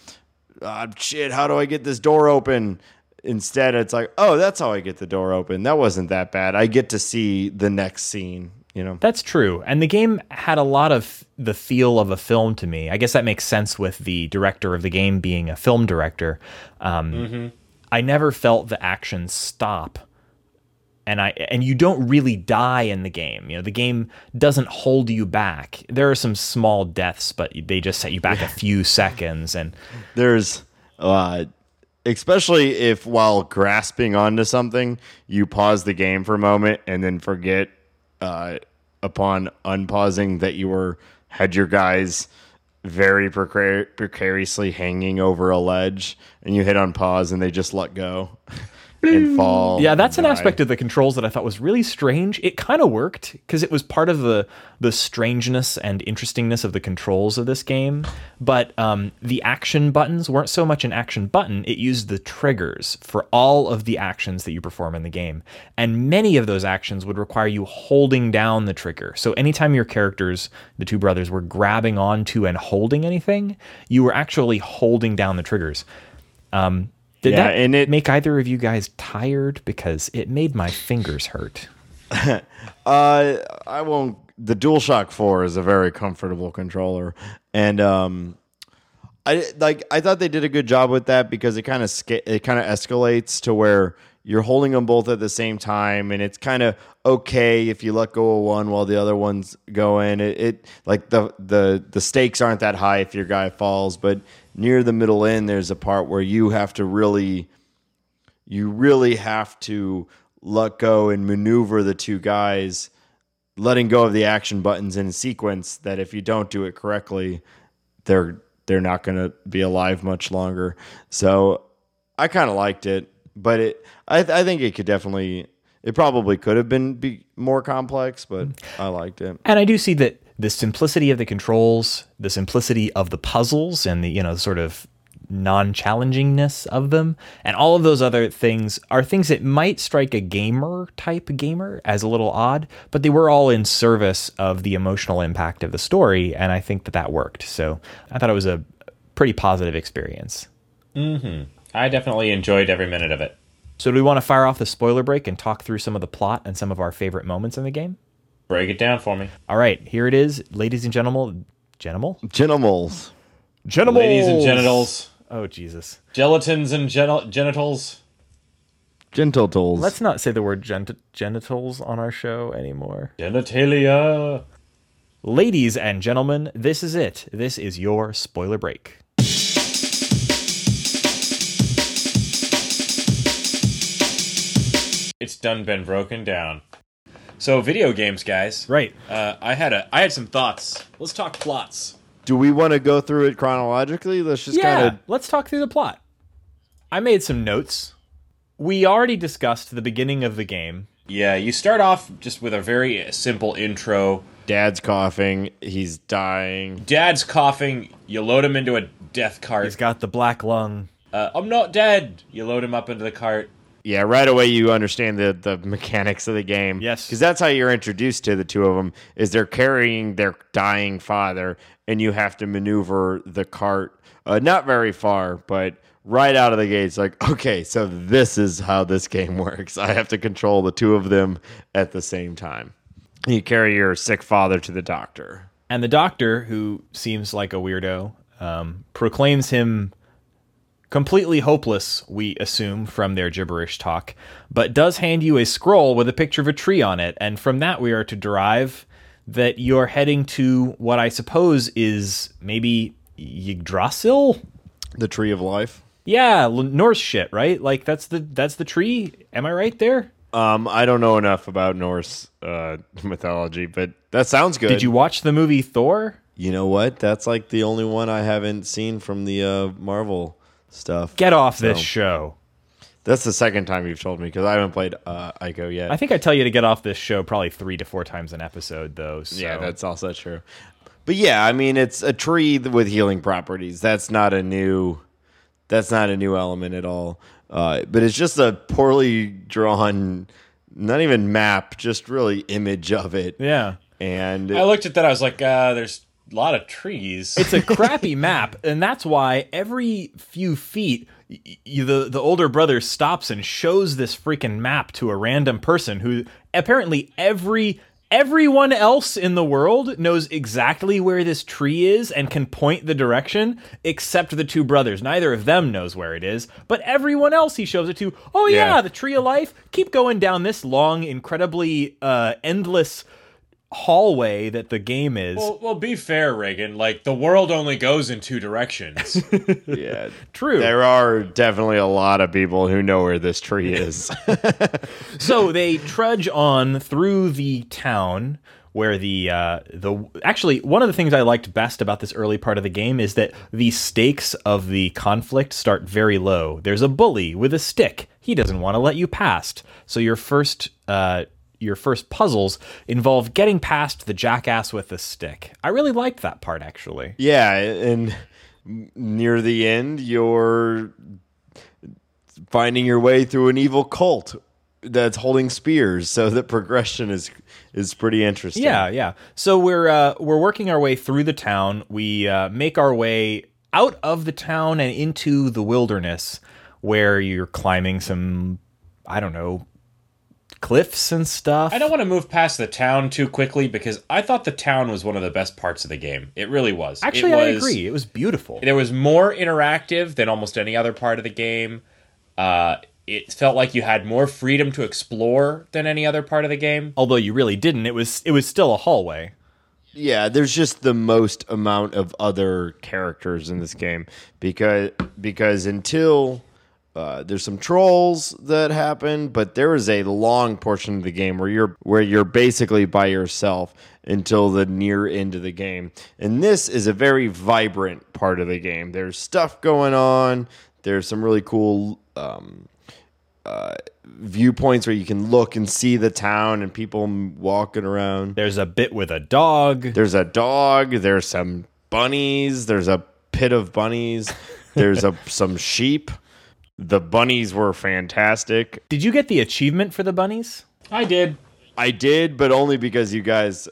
ah, shit, how do I get this door open? Instead, it's like, oh, that's how I get the door open. That wasn't that bad. I get to see the next scene, You know, That's true. And the game had a lot of the feel of a film to me. I guess that makes sense with the director of the game being a film director. Um, I never felt the action stop. And I and you don't really die in the game. You know, the game doesn't hold you back. There are some small deaths, but they just set you back a few seconds and there's uh especially if while grasping onto something you pause the game for a moment and then forget uh upon unpausing that you were had your guys very precar- precariously hanging over a ledge and you hit on pause and they just let go and fall Yeah, that's an die. aspect of the controls that I thought was really strange. It kind of worked because it was part of the the strangeness and interestingness of the controls of this game. But um, the action buttons weren't so much an action button; it used the triggers for all of the actions that you perform in the game, and many of those actions would require you holding down the trigger. So anytime your characters, the two brothers, were grabbing onto and holding anything, you were actually holding down the triggers. Um, did Yeah, that and it- make either of you guys tired? Because it made my fingers hurt. Uh, I won't. The DualShock Four is a very comfortable controller, and um, I like. I thought they did a good job with that because it kind of sca- it kind of escalates to where you're holding them both at the same time, and it's kind of okay if you let go of one while the other one's going. It, it like the the the stakes aren't that high if your guy falls, but near the middle end, there's a part where you have to really you really have to let go and maneuver the two guys, letting go of the action buttons in sequence. That if you don't do it correctly, they're they're not going to be alive much longer. So I kind of liked it, but it I, I think it could definitely it probably could have been be more complex, but I liked it. And I do see that the simplicity of the controls, the simplicity of the puzzles, and the you know sort of non-challengingness of them, and all of those other things are things that might strike a gamer type gamer as a little odd, but they were all in service of the emotional impact of the story, and I think that that worked. So I thought it was a pretty positive experience. Hmm. I definitely enjoyed every minute of it. So do we want to fire off the spoiler break and talk through some of the plot and some of our favorite moments in the game? Break it down for me. All right, here it is, ladies and gentlemen. Genimal? Genimals. Genimals! Ladies and genitals, Oh, Jesus. gelatins and gen- genitals. Gentle. Let's not say the word gent- genitals on our show anymore. Genitalia. Ladies and gentlemen, this is it. This is your spoiler break. It's done been broken down. So video games, guys. Right. Uh, I had a I had some thoughts. Let's talk plots. Do we want to go through it chronologically? Let's just yeah, kind of let's talk through the plot. I made some notes. We already discussed the beginning of the game. Yeah, you start off just with a very simple intro. Dad's coughing. He's dying. Dad's coughing. You load him into a death cart. He's got the black lung. Uh, I'm not dead. You load him up into the cart. Yeah, right away you understand the the mechanics of the game. Yes. because that's how you're introduced to the two of them. Is they're carrying their dying father, and you have to maneuver the cart uh, not very far, but right out of the gate. It's like, okay, so this is how this game works. I have to control the two of them at the same time. You carry your sick father to the doctor. And the doctor, who seems like a weirdo, um, proclaims him completely hopeless, we assume, from their gibberish talk, but does hand you a scroll with a picture of a tree on it. And from that, we are to derive that you're heading to what I suppose is maybe Yggdrasil? The tree of life. Yeah, L- Norse shit, right? Like that's the that's the tree. Am I right there? Um, I don't know enough about Norse uh, mythology, but that sounds good. Did you watch the movie Thor? You know what? That's like the only one I haven't seen from the uh, Marvel stuff. Get off this show. That's the second time you've told me because I haven't played uh, Ico yet. I think I tell you to get off this show probably three to four times an episode, though. So. yeah, that's also true. But yeah, I mean, it's a tree with healing properties. That's not a new. That's not a new element at all. Uh, but it's just a poorly drawn, not even map, just really image of it. yeah. And I looked at that. I was like, uh, there's a lot of trees. It's a crappy map, and that's why every few feet, y- y- the the older brother stops and shows this freaking map to a random person who apparently every Everyone else in the world knows exactly where this tree is and can point the direction, except the two brothers. Neither of them knows where it is, but everyone else he shows it to. Oh yeah, Yeah. the tree of life. Keep going down this long, incredibly uh, endless hallway that the game is. Well, well, be fair, Raygan. Like the world only goes in two directions. Yeah, True. There are definitely a lot of people who know where this tree is. so they trudge on through the town where the uh, the actually one of the things I liked best about this early part of the game is that the stakes of the conflict start very low. There's a bully with a stick. He doesn't want to let you past. So your first uh, your first puzzles involve getting past the jackass with the stick. I really liked that part actually. yeah, and near the end, you're finding your way through an evil cult that's holding spears. So the progression is is pretty interesting. Yeah, yeah. So we're uh, we're working our way through the town. We uh, make our way out of the town and into the wilderness, where you're climbing some, I don't know, cliffs and stuff. I don't want to move past the town too quickly because I thought the town was one of the best parts of the game. It really was. Actually, It I was- agree. It was beautiful. There was more interactive than almost any other part of the game. Uh, it felt like you had more freedom to explore than any other part of the game. Although you really didn't. It was it was still a hallway. Yeah, there's just the most amount of other characters in this game because because until uh, there's some trolls that happen, but there is a long portion of the game where you're where you're basically by yourself until the near end of the game. And this is a very vibrant part of the game. There's stuff going on. There's some really cool um, uh, viewpoints where you can look and see the town and people walking around. There's a bit with a dog. There's a dog. There's some bunnies. There's a pit of bunnies. There's a some sheep. The bunnies were fantastic. Did you get the achievement for the bunnies? I did. I did, but only because you guys.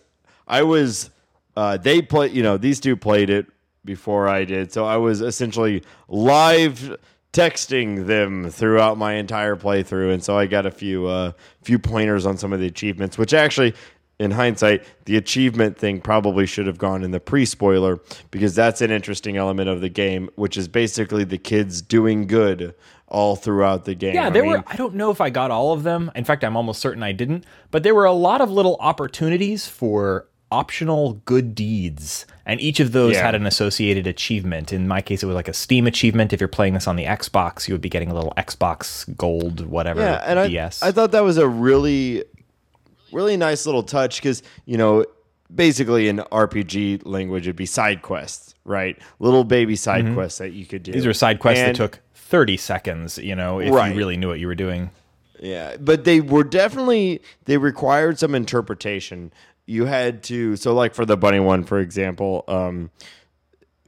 I was. Uh, they play. You know, these two played it before I did, so I was essentially live texting them throughout my entire playthrough, and so I got a few uh, few pointers on some of the achievements, which actually. In hindsight, the achievement thing probably should have gone in the pre spoiler because that's an interesting element of the game, which is basically the kids doing good all throughout the game. Yeah, I there mean, were. I don't know if I got all of them. In fact, I'm almost certain I didn't. But there were a lot of little opportunities for optional good deeds, and each of those Yeah. had an associated achievement. In my case, it was like a Steam achievement. If you're playing this on the Xbox, you would be getting a little Xbox Gold, whatever. yeah, and I, DS. I thought that was a really, really nice little touch because you know, basically in RPG language, it'd be side quests, right? Little baby side quests that you could do. Mm-hmm. These are side quests And- that took 30 seconds. You know, if Right. you really knew what you were doing. Yeah, but they were definitely they required some interpretation. You had to so like for the bunny one, for example, um,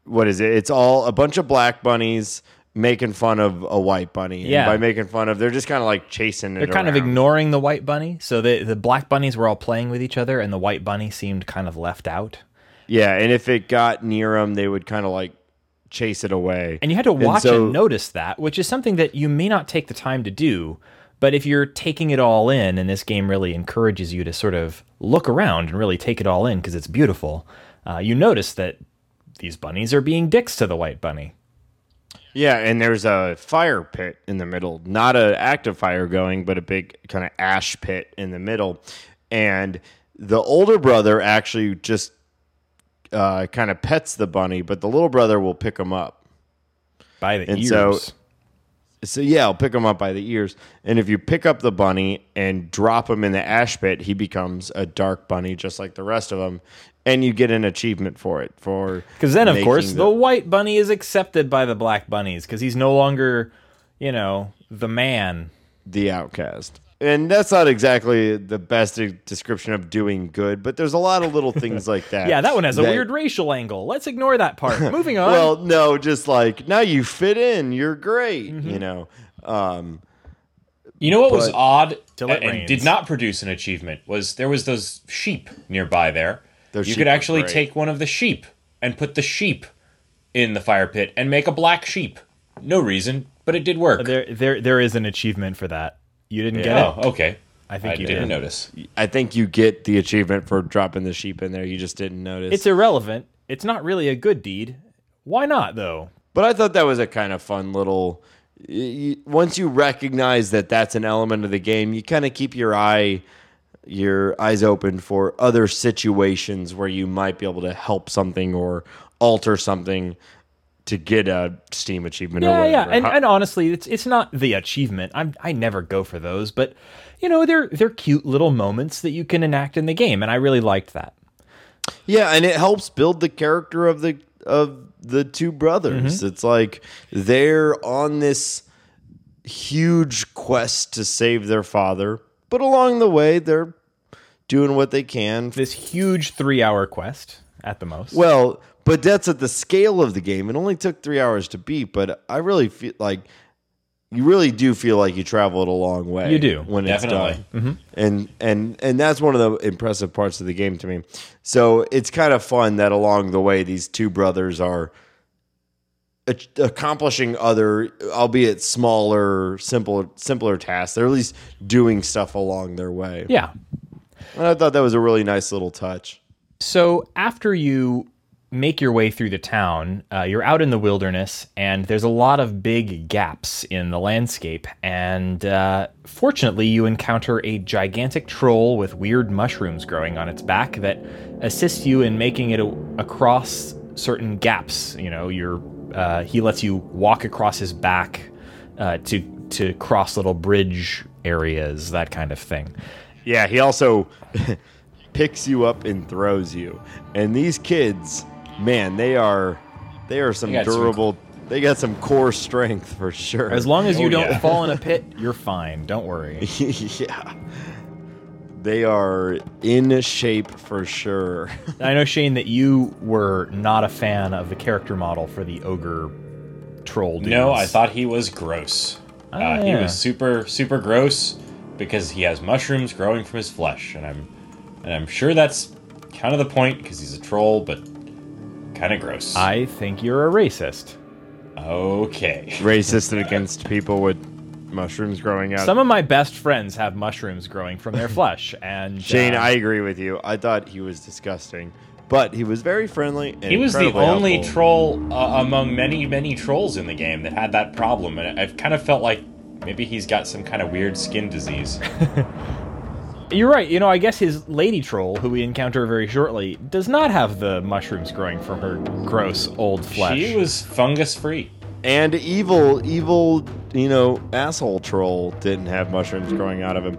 what is it? It's all a bunch of black bunnies making fun of a white bunny. Yeah. And by making fun of, they're just kind of like chasing. They're kind of ignoring the white bunny. So the the black bunnies were all playing with each other, and the white bunny seemed kind of left out. Yeah, and if it got near them, they would kind of like chase it away. And you had to watch so- and notice that, which is something that you may not take the time to do. But if you're taking it all in, and this game really encourages you to sort of look around and really take it all in because it's beautiful, uh, you notice that these bunnies are being dicks to the white bunny. Yeah, and there's a fire pit in the middle. Not an active fire going, but a big kind of ash pit in the middle. And the older brother actually just uh, kind of pets the bunny, but the little brother will pick him up. By the And ears. so- So yeah, I'll pick him up by the ears. And if you pick up the bunny and drop him in the ash pit, he becomes a dark bunny, just like the rest of them. And you get an achievement for it. For Because then, of course, the, white bunny is accepted by the black bunnies because he's no longer, you know, the man. the outcast. And that's not exactly the best description of doing good, but there's a lot of little things like that. Yeah, that one has a weird racial angle. Let's ignore that part. Moving on. Well, no, just like now you fit in, you're great, Mm-hmm. you know. Um, You know what was odd Till it and rains. did not produce an achievement was there was those sheep nearby there. Those you could actually take one of the sheep and put the sheep in the fire pit and make a black sheep. No reason, but it did work. there, there, there is an achievement for that. You didn't get it. oh, okay. I think I you didn't did. notice. I think you get the achievement for dropping the sheep in there. You just didn't notice. It's irrelevant. It's not really a good deed. Why not though? But I thought that was a kind of fun little. y- y- Once you recognize that that's an element of the game, you kind of keep your eye, your eyes open for other situations where you might be able to help something or alter something to get a Steam achievement Yeah, whatever. yeah, and, How- and honestly, it's it's not the achievement. I'm I never go for those, but you know they're they're cute little moments that you can enact in the game, and I really liked that. Yeah, and it helps build the character of the of the two brothers. Mm-hmm. It's like they're on this huge quest to save their father, but along the way they're doing what they can. This huge three hour quest at the most. Well, but that's at the scale of the game. It only took 3 hours to beat, but I really feel like you really do feel like you traveled a long way. You do. when it's Definitely. done, mm-hmm. and and and that's one of the impressive parts of the game to me. So it's kind of fun that along the way these two brothers are ac- accomplishing other, albeit smaller, simple, simpler tasks. They're at least doing stuff along their way. yeah. And I thought that was a really nice little touch. So after you make your way through the town, uh, you're out in the wilderness, and there's a lot of big gaps in the landscape. And uh, fortunately, you encounter a gigantic troll with weird mushrooms growing on its back that assists you in making it a- across certain gaps. You know, you're uh, he lets you walk across his back uh, to to cross little bridge areas, that kind of thing. Yeah, he also picks you up and throws you. And these kids, man, they are they are some They got some- durable. They got some core strength for sure. As long as you Oh, don't yeah. fall in a pit, you're fine. Don't worry. yeah. They are in shape for sure. I know Shane that you were not a fan of the character model for the ogre troll. Dudes. No, I thought he was gross. Ah, uh, He yeah. was super, super gross because he has mushrooms growing from his flesh, and I'm, and I'm sure that's kind of the point because he's a troll, but kind of gross. I think you're a racist. okay. Racist against people with mushrooms growing out. Some of my best friends have mushrooms growing from their flesh, and Shane, uh, I agree with you. I thought he was disgusting, but he was very friendly. And He was the only helpful. troll uh, among many, many trolls in the game that had that problem, and I've kind of felt like maybe he's got some kind of weird skin disease. you're right. You know, I guess his lady troll, who we encounter very shortly, does not have the mushrooms growing from her gross old flesh. She was fungus free. And evil, evil, you know, asshole troll didn't have mushrooms growing out of him.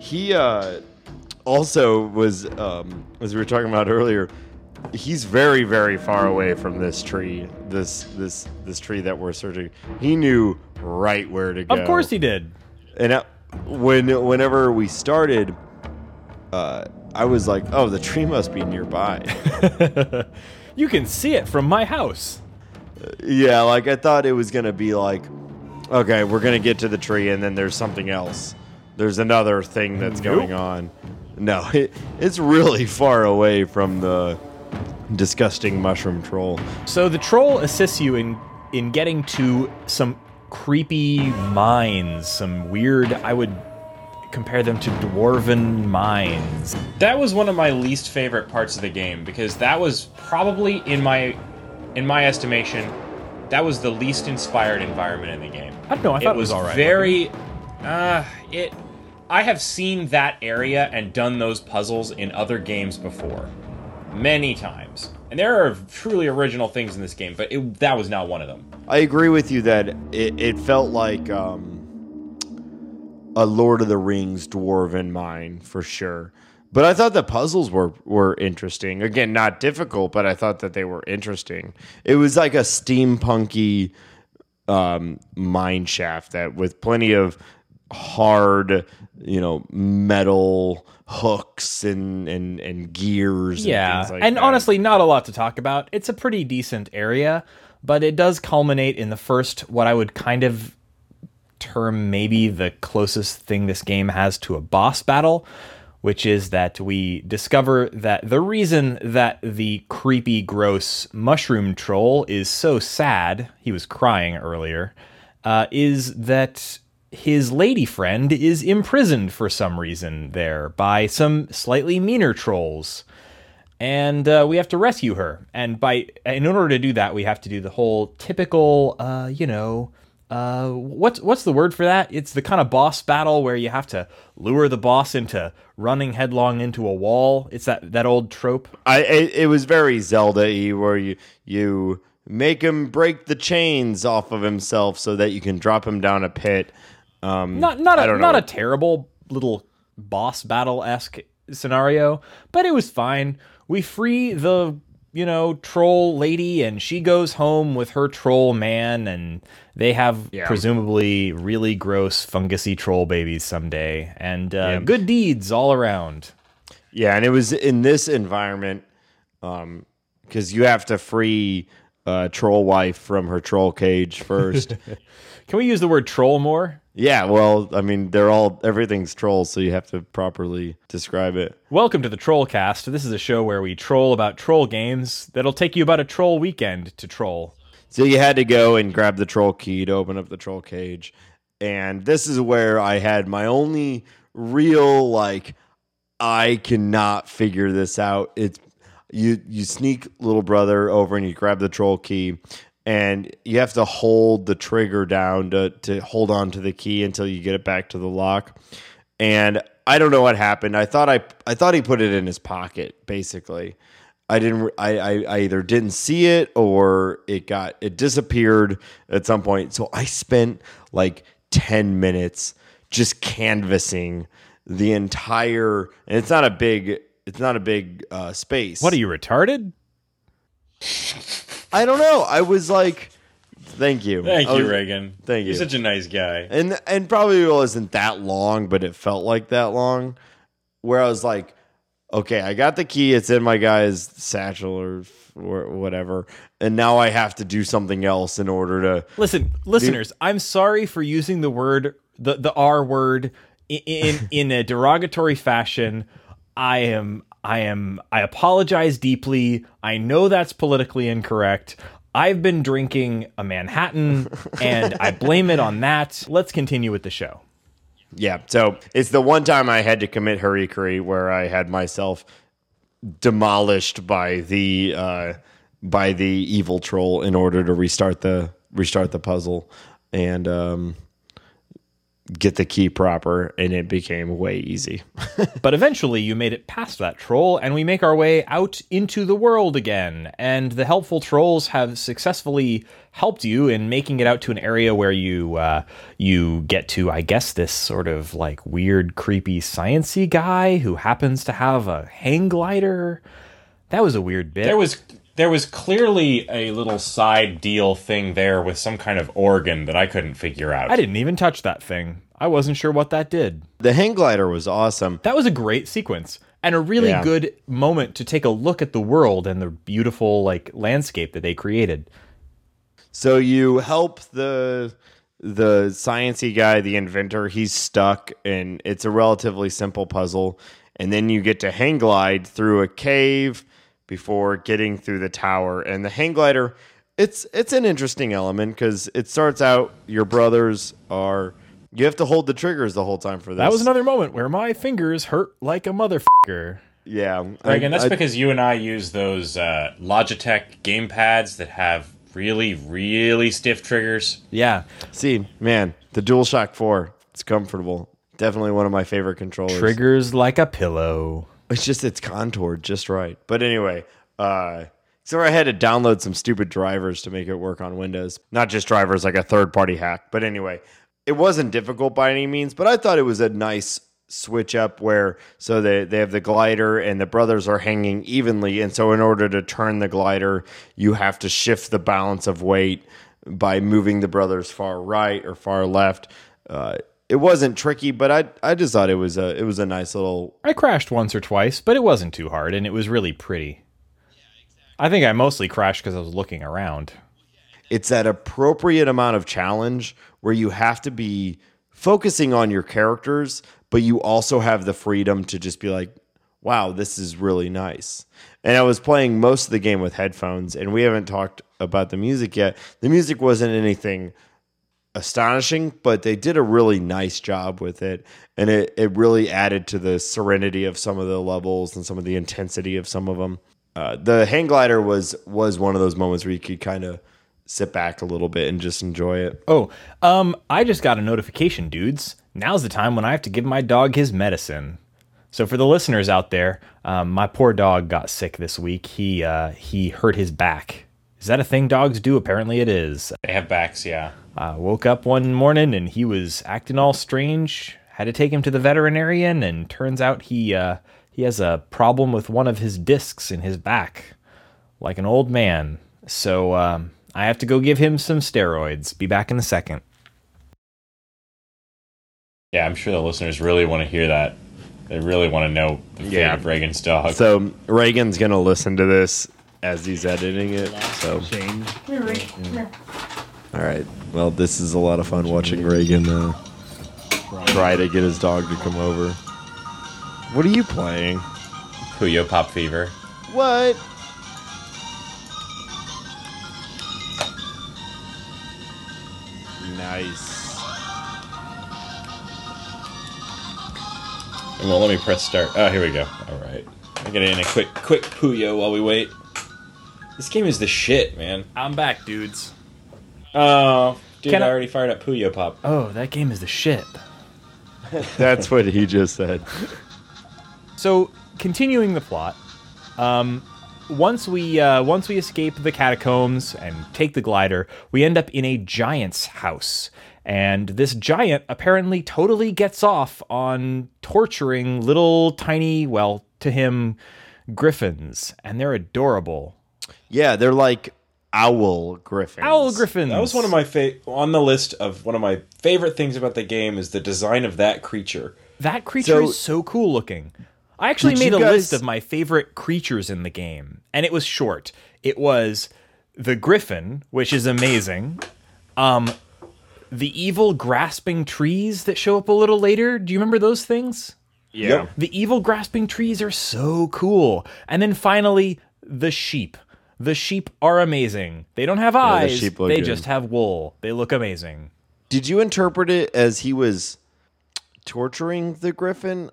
He uh, also was, um, as we were talking about earlier, he's very, very far away from this tree. This, this, this tree that we're searching. He knew right where to go. of course he did. And uh, when, whenever we started, uh, I was like, "Oh, the tree must be nearby." You can see it from my house. Yeah, like I thought it was gonna be like, okay, we're gonna get to the tree, and then there's something else. There's another thing that's Nope. going on. No, it, it's really far away from the disgusting mushroom troll. So the troll assists you in in getting to some creepy mines, some weird. I would compare them to dwarven mines. That was one of my least favorite parts of the game because that was probably in my in my estimation that was the least inspired environment in the game. I don't know. I thought it was, all right. very uh it I have seen that area and done those puzzles in other games before. Many times. And there are truly original things in this game, but it, that was not one of them. I agree with you that it, it felt like um, a Lord of the Rings dwarven mine for sure. But I thought the puzzles were were interesting. Again, not difficult, but I thought that they were interesting. It was like a steampunky um, mine shaft that with plenty of hard, you know, metal hooks and and and gears. yeah, and, things like and honestly, not a lot to talk about. It's a pretty decent area, but it does culminate in the first what I would kind of term maybe the closest thing this game has to a boss battle, which is that we discover that the reason that the creepy, gross mushroom troll is so sad, he was crying earlier, uh, is that his lady friend is imprisoned for some reason there by some slightly meaner trolls. And uh, we have to rescue her. And by in order to do that, we have to do the whole typical, uh, you know, uh, what's what's the word for that? It's the kind of boss battle where you have to lure the boss into running headlong into a wall. It's that that old trope. I it, it was very Zelda-y where you you make him break the chains off of himself so that you can drop him down a pit. Um, Not not a don't a terrible little boss battle esque scenario, but it was fine. We free the you know troll lady, and she goes home with her troll man, and they have Yeah. presumably really gross fungusy troll babies someday, and uh, Yeah. good deeds all around. Yeah, and it was in this environment because you have to free uh, troll wife from her troll cage first. Can we use the word troll more? Yeah, well, I mean, they're all everything's trolls, so you have to properly describe it. Welcome to the Trollcast. This is a show where we troll about troll games that'll take you about a troll weekend to troll. So you had to go and grab the troll key to open up the troll cage. And this is where I had my only real like I cannot figure this out. It's you you sneak little brother over and you grab the troll key and you have to hold the trigger down to to hold on to the key until you get it back to the lock. And I don't know what happened. I thought I I thought he put it in his pocket basically. I didn't. I, I I either didn't see it or it got it disappeared at some point. So I spent like ten minutes just canvassing the entire. And it's not a big. It's not a big uh, space. What are you retarded? I don't know. I was like, thank you, Thank I you, was- Raygan. thank You're you. such a nice guy. and and probably wasn't that long, but it felt like that long. Where I was like, okay, I got the key. It's in my guy's satchel or, or whatever, and now I have to do something else in order to. Listen, listeners, I'm sorry for using the word the the R word i- in in a derogatory fashion. I am I am I apologize deeply. I know that's politically incorrect. I've been drinking a Manhattan and I blame it on that. Let's continue with the show. Yeah, so it's the one time I had to commit hurikuri where I had myself demolished by the uh, by the evil troll in order to restart the restart the puzzle and um, get the key proper, and it became way easy. But eventually you made it past that troll, and we make our way out into the world again. And the helpful trolls have successfully helped you in making it out to an area where you uh, you get to, I guess, this sort of like weird, creepy, sciency guy who happens to have a hang glider. That was a weird bit. There was there was clearly a little side deal thing there with some kind of organ that I couldn't figure out. I didn't even touch that thing. I wasn't sure what that did. the hang glider was awesome. That was a great sequence and a really Yeah. good moment to take a look at the world and the beautiful like landscape that they created. So you help the the sciency guy, the inventor. He's stuck, and it's a relatively simple puzzle. And then you get to hang glide through a cave before getting through the tower. And the hang glider, it's it's an interesting element because it starts out your brothers are you have to hold the triggers the whole time for this. That was another moment where my fingers hurt like a motherfucker. yeah. Raygan, that's I- because you and I use those uh, Logitech game pads that have really, really stiff triggers. Yeah, see, man, the DualShock Four. It's comfortable. Definitely one of my favorite controllers. triggers like a pillow. It's just it's contoured just right. But anyway, uh so I had to download some stupid drivers to make it work on Windows. Not just drivers like a third party hack. But anyway, it wasn't difficult by any means, but I thought it was a nice switch up where so they, they have the glider and the brothers are hanging evenly and so in order to turn the glider you have to shift the balance of weight by moving the brothers far right or far left uh, it wasn't tricky but I, I just thought it was a it was a nice little I crashed once or twice, but it wasn't too hard and it was really pretty. I think I mostly crashed because I was looking around. it's that appropriate amount of challenge where you have to be focusing on your characters, but you also have the freedom to just be like, wow, this is really nice. And I was playing most of the game with headphones, and we haven't talked about the music yet. The music wasn't anything astonishing, but they did a really nice job with it. And it, it really added to the serenity of some of the levels and some of the intensity of some of them. Uh, the hang glider was was one of those moments where you could kind of sit back a little bit and just enjoy it. Oh, um, I just got a notification, dudes. Now's the time when I have to give my dog his medicine. So for the listeners out there, um, my poor dog got sick this week. He uh, he hurt his back. Is that a thing dogs do? Apparently it is. They have backs, yeah. I woke up one morning and he was acting all strange. Had to take him to the veterinarian, and turns out he uh, he has a problem with one of his discs in his back, like an old man. So um, I have to go give him some steroids. Be back in a second. Yeah, I'm sure the listeners really want to hear that. They really want to know the fate Yeah. of Raygan's dog. So Raygan's gonna listen to this as he's editing it. So all right. Well, this is a lot of fun watching Raygan uh, try to get his dog to come over. What are you playing? Puyo Pop Fever. What? Nice. Well, let me press start. Oh, here we go. All right. I get in a quick, quick Puyo while we wait. This game is the shit, man. I'm back, dudes. Oh, dude, Can I I- already fired up Puyo Pop. Oh, that game is the shit. That's what he just said. So, continuing the plot, um, once we uh, once we escape the catacombs and take the glider, we end up in a giant's house, and this giant apparently totally gets off on torturing little tiny, well, to him, griffins, and they're adorable. Yeah, they're like owl griffins. Owl griffins. That was one of my fa- on the list of one of my favorite things about the game is the design of that creature. That creature So- is so cool looking. I actually made a guys- list of my favorite creatures in the game, and it was short. It was the griffin, which is amazing. Um, the evil grasping trees that show up a little later. Do you remember those things? Yeah. Yep. The evil grasping trees are so cool. And then finally, the sheep. The sheep are amazing. They don't have the eyes. sheep look they good. just have wool. They look amazing. Did you interpret it as he was torturing the griffin?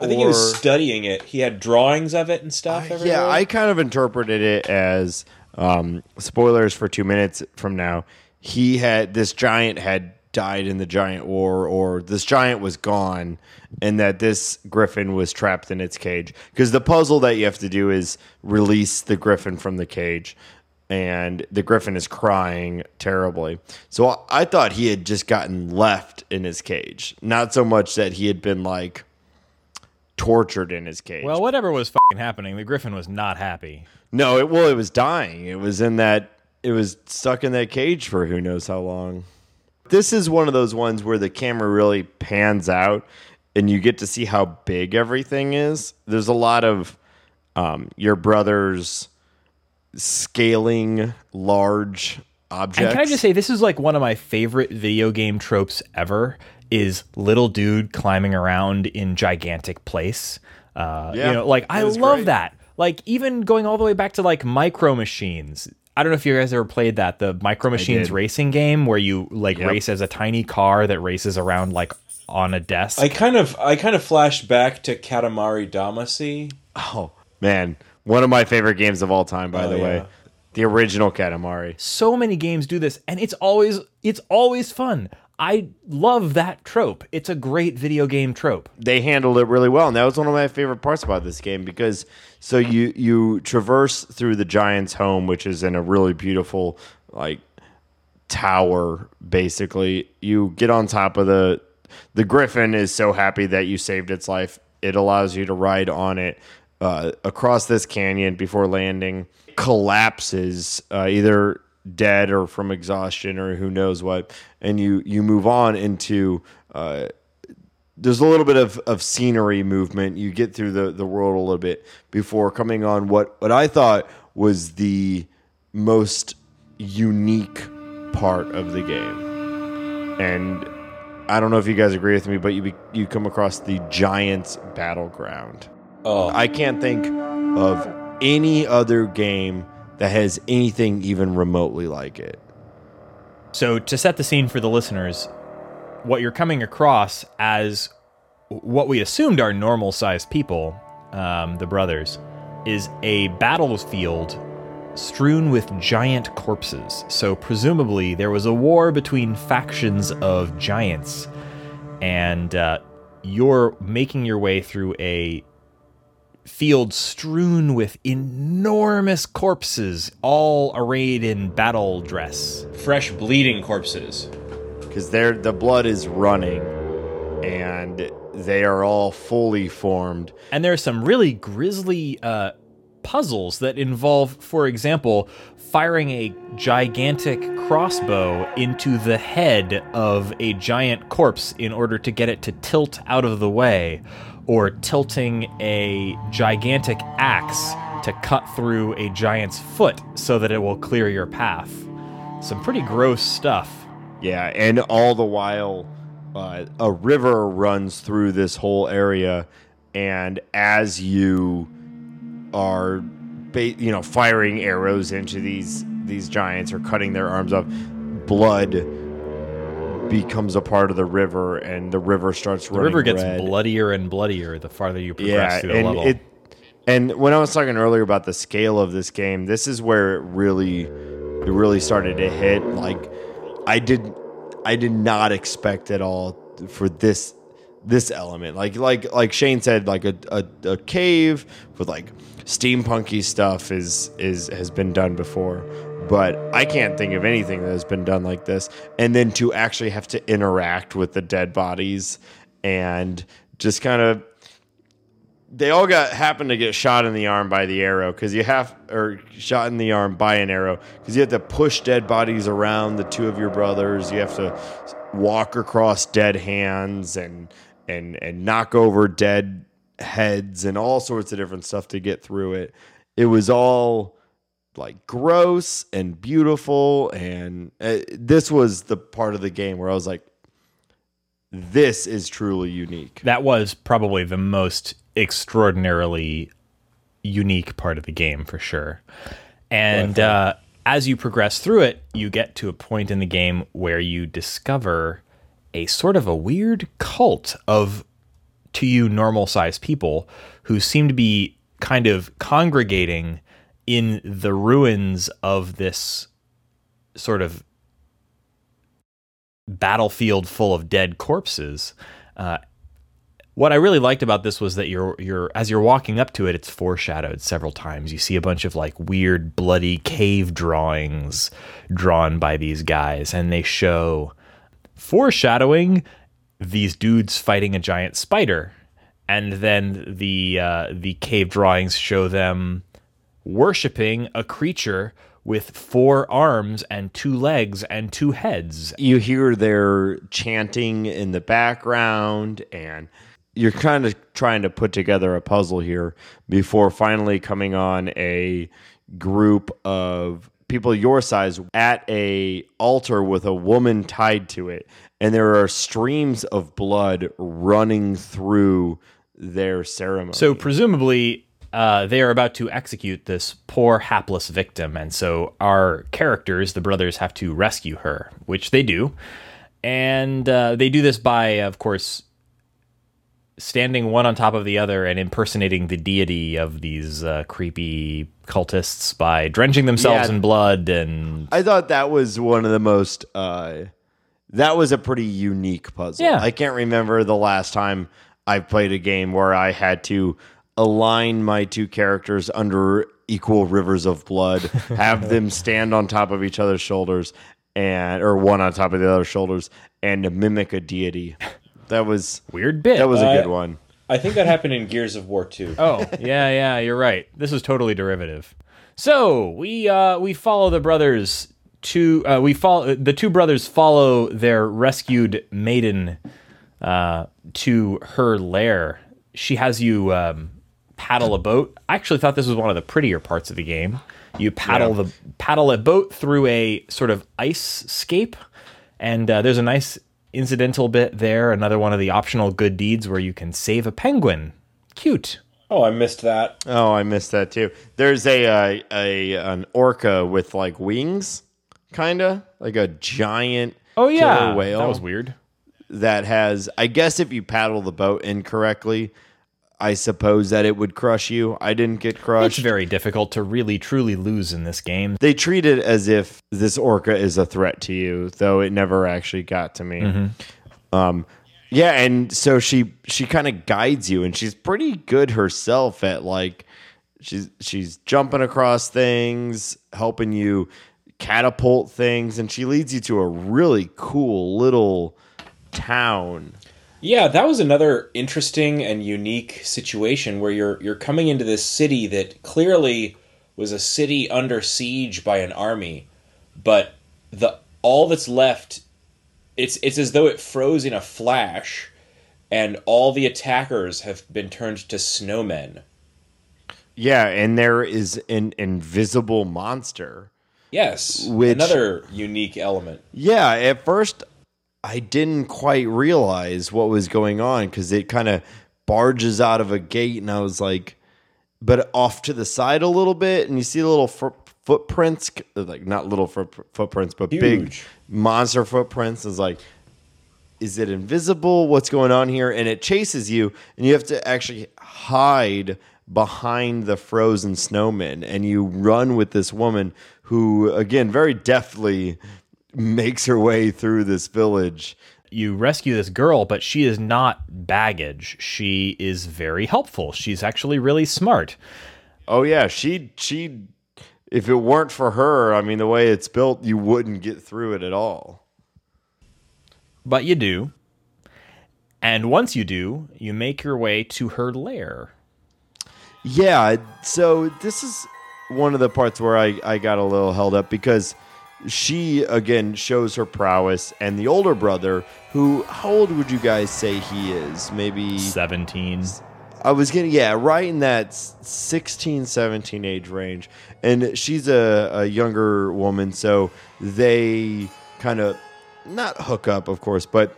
I think he was or- studying it. He had drawings of it and stuff. Yeah, everywhere. I kind of interpreted it as um, spoilers for two minutes from now. He had this giant had died in the giant war, or this giant was gone, and that this griffin was trapped in its cage. Because the puzzle that you have to do is release the griffin from the cage, and the griffin is crying terribly. So I, thought he had just gotten left in his cage, not so much that he had been like tortured in his cage. Well, whatever was fucking happening, the griffin was not happy. No, it well, it was dying. It was in that. It was stuck in that cage for who knows how long. This is one of those ones where the camera really pans out, and you get to see how big everything is. There's a lot of um, your brother's scaling large objects. And can I just say, this is like one of my favorite video game tropes ever. Is little dude climbing around in gigantic place? Uh, Yeah, you know, like I love great. that. Like even going all the way back to like Micro Machines. I don't know if you guys ever played that the Micro Machines racing game where you like Yep. race as a tiny car that races around like on a desk. I kind of I kind of flashed back to Katamari Damacy. oh man, one of my favorite games of all time. By Oh, the way, yeah. the original Katamari. so many games do this and it's always it's always fun. I love that trope. It's a great video game trope. they handled it really well and that was one of my favorite parts about this game because so you you traverse through the giant's home which is in a really beautiful like tower basically you get on top of the the griffin is so happy that you saved its life it allows you to ride on it uh, across this canyon before landing collapses uh, either dead or from exhaustion or who knows what and you you move on into uh, there's a little bit of, of scenery movement. You get through the, the world a little bit before coming on what, what I thought was the most unique part of the game. And I don't know if you guys agree with me, but you be, you come across the Giants Battleground. Oh, I can't think of any other game that has anything even remotely like it. So, to set the scene for the listeners, what you're coming across as what we assumed are normal sized people, um, the brothers, is a battlefield strewn with giant corpses. So, presumably, there was a war between factions of giants, and uh, you're making your way through a field strewn with enormous corpses, all arrayed in battle dress. Fresh bleeding corpses. because they're the blood is running, and they are all fully formed. And there are some really grisly uh, puzzles that involve, for example, firing a gigantic crossbow into the head of a giant corpse in order to get it to tilt out of the way, or tilting a gigantic axe to cut through a giant's foot so that it will clear your path. Some pretty gross stuff. Yeah, and all the while, uh, a river runs through this whole area, and as you are, ba- you know, firing arrows into these these giants or cutting their arms off, blood becomes a part of the river, and the river starts The running. river gets red. bloodier and bloodier the farther you progress yeah, through the and level. it and when I was talking earlier about the scale of this game, this is where it really it really started to hit. Like I did I did not expect at all for this this element. Like like like Shane said, like a, a, a cave with like steampunky stuff is is has been done before. But I can't think of anything that has been done like this. And then to actually have to interact with the dead bodies and just kind of they all got happened to get shot in the arm by the arrow because you have or shot in the arm by an arrow because you have to push dead bodies around the two of your brothers you have to walk across dead hands and and and knock over dead heads and all sorts of different stuff to get through it it was all like gross and beautiful and uh, this was the part of the game where i was like this is truly unique that was probably the most extraordinarily unique part of the game for sure. And uh, as you progress through it, you get to a point in the game where you discover a sort of a weird cult of, to you, normal sized people who seem to be kind of congregating in the ruins of this sort of battlefield full of dead corpses. Uh, what I really liked about this was that you're you're as you're walking up to it, it's foreshadowed several times. You see a bunch of like weird, bloody cave drawings drawn by these guys, and they show foreshadowing these dudes fighting a giant spider, and then the uh, the cave drawings show them worshiping a creature with four arms and two legs and two heads. you hear their chanting in the background and you're kind of trying to put together a puzzle here before finally coming on a group of people your size at a altar with a woman tied to it and there are streams of blood running through their ceremony So presumably, uh, they are about to execute this poor hapless victim, and so our characters, the brothers, have to rescue her, which they do, and uh, they do this by, of course, standing one on top of the other and impersonating the deity of these uh, creepy cultists by drenching themselves Yeah. in blood and I thought that was one of the most. Uh, that was a pretty unique puzzle. Yeah. I can't remember the last time I played a game where I had to align my two characters under equal rivers of blood, have them stand on top of each other's shoulders, and or one on top of the other's shoulders, and mimic a deity. That was weird bit. that was a Uh, good one. I think that happened in Gears of War 2. Oh, yeah, yeah, you're right. This is totally derivative. So we uh, we follow the brothers to uh, we follow the two brothers follow their rescued maiden uh, to her lair. She has you um, paddle a boat. I actually thought this was one of the prettier parts of the game. You paddle the paddle a boat through a sort of ice scape, and uh, there's a nice incidental bit there. Another one of the optional good deeds where you can save a penguin. Cute. Oh, I missed that. Oh, I missed that too. There's a uh, a an orca with like wings kind of like a giant Oh yeah, killer whale that was weird. that has I guess if you paddle the boat incorrectly, I suppose that it would crush you. I didn't get crushed. It's very difficult to really truly lose in this game. they treat it as if this orca is a threat to you, though it never actually got to me. Um, yeah, and so she she kind of guides you, and she's pretty good herself at like she's she's jumping across things, helping you catapult things, and she leads you to a really cool little town. Yeah, that was another interesting and unique situation where you're you're coming into this city that clearly was a city under siege by an army, but the all that's left it's it's as though it froze in a flash and all the attackers have been turned to snowmen. Yeah, and there is an invisible monster. Yes, Which- another unique element. Yeah, at first I didn't quite realize what was going on because it kind of barges out of a gate, and I was like, but off to the side a little bit, and you see little fo- footprints, like not little foot- footprints, but big monster footprints. Is like, is it invisible? What's going on here? And it chases you, and you have to actually hide behind the frozen snowman, and you run with this woman who, again, very deftly makes her way through this village. You rescue this girl, but she is not baggage. She is very helpful. She's actually really smart. Oh yeah, she she. If it weren't for her, I mean, the way it's built, you wouldn't get through it at all. But you do. And once you do, you make your way to her lair. Yeah, so this is one of the parts where I, I got a little held up because she again shows her prowess and the older brother who how old would you guys say he is maybe 17. i was getting yeah right in that s- 16 17 age range and she's a, a younger woman so they kind of not hook up of course but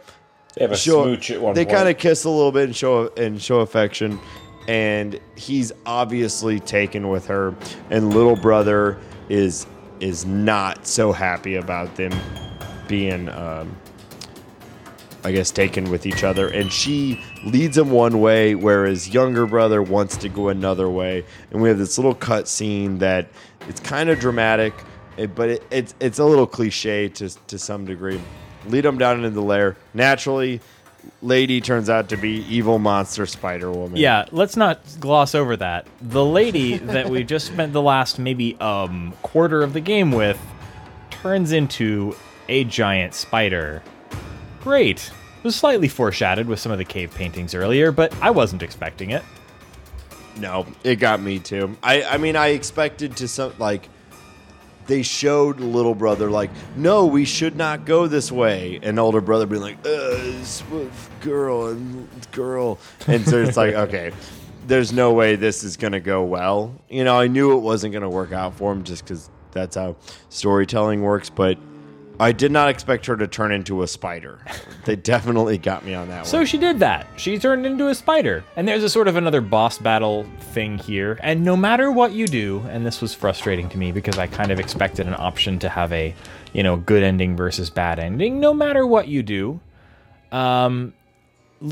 They have a show- smooch at one they point. kind of kiss a little bit and show and show affection and he's obviously taken with her and little brother is is not so happy about them being um, i guess taken with each other. And she leads him one way whereas younger brother wants to go another way. And we have this little cut scene that it's kind of dramatic but it, it's it's a little cliche to to some degree. Lead them down into the lair. Naturally lady turns out to be evil monster spider woman Yeah, let's not gloss over that. The lady that we just spent the last maybe um quarter of the game with turns into a giant spider. Great. It was slightly foreshadowed with some of the cave paintings earlier, but I wasn't expecting it. No, it got me too. I I mean I expected to some like they showed little brother like no we should not go this way. And older brother being like uh girl and girl. And so it's like okay there's no way this is gonna go well. You know i knew it wasn't gonna work out for him just because that's how storytelling works but i did not expect her to turn into a spider they definitely got me on that So one she did that. She turned into a spider. And there's a sort of another boss battle thing here. And no matter what you do, and this was frustrating to me because I kind of expected an option to have a, you know, good ending versus bad ending. No matter what you do, um,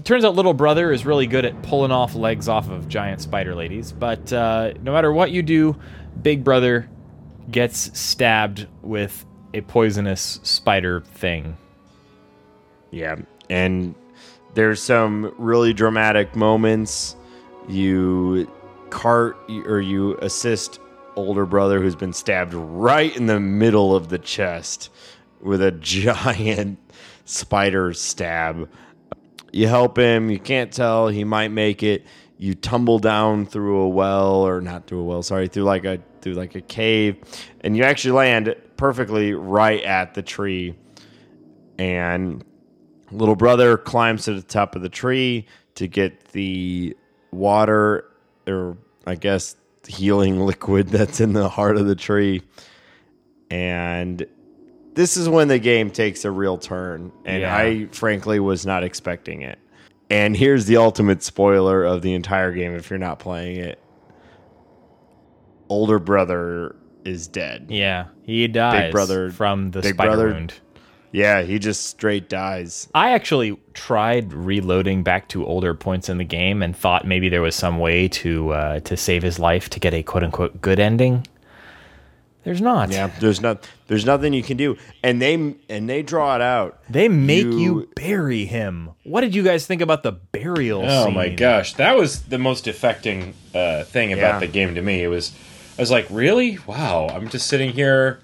turns out little brother is really good at pulling off legs off of giant spider ladies. But uh, no matter what you do, big brother gets stabbed with a poisonous spider thing. Yeah, and there's some really dramatic moments. You cart or you assist older brother who's been stabbed right in the middle of the chest with a giant spider stab. You help him, you can't tell, he might make it. You tumble down through a well or not through a well, sorry, through like a through like a cave and you actually land perfectly right at the tree. And little brother climbs to the top of the tree to get the water or I guess healing liquid that's in the heart of the tree. And this is when the game takes a real turn and Yeah. I frankly was not expecting it. And here's the ultimate spoiler of the entire game if you're not playing it. Older brother is dead. Yeah, he dies Big brother- from the Big spider brother- wound. Yeah, he just straight dies. I actually tried reloading back to older points in the game and thought maybe there was some way to uh, to save his life to get a quote unquote good ending. There's not. Yeah, there's not there's nothing you can do. And they and they draw it out. They make you, You- bury him. What did you guys think about the burial Oh scene? my gosh, that was the most affecting uh, thing about Yeah. the game to me. It was, I was like, really? Wow, I'm just sitting here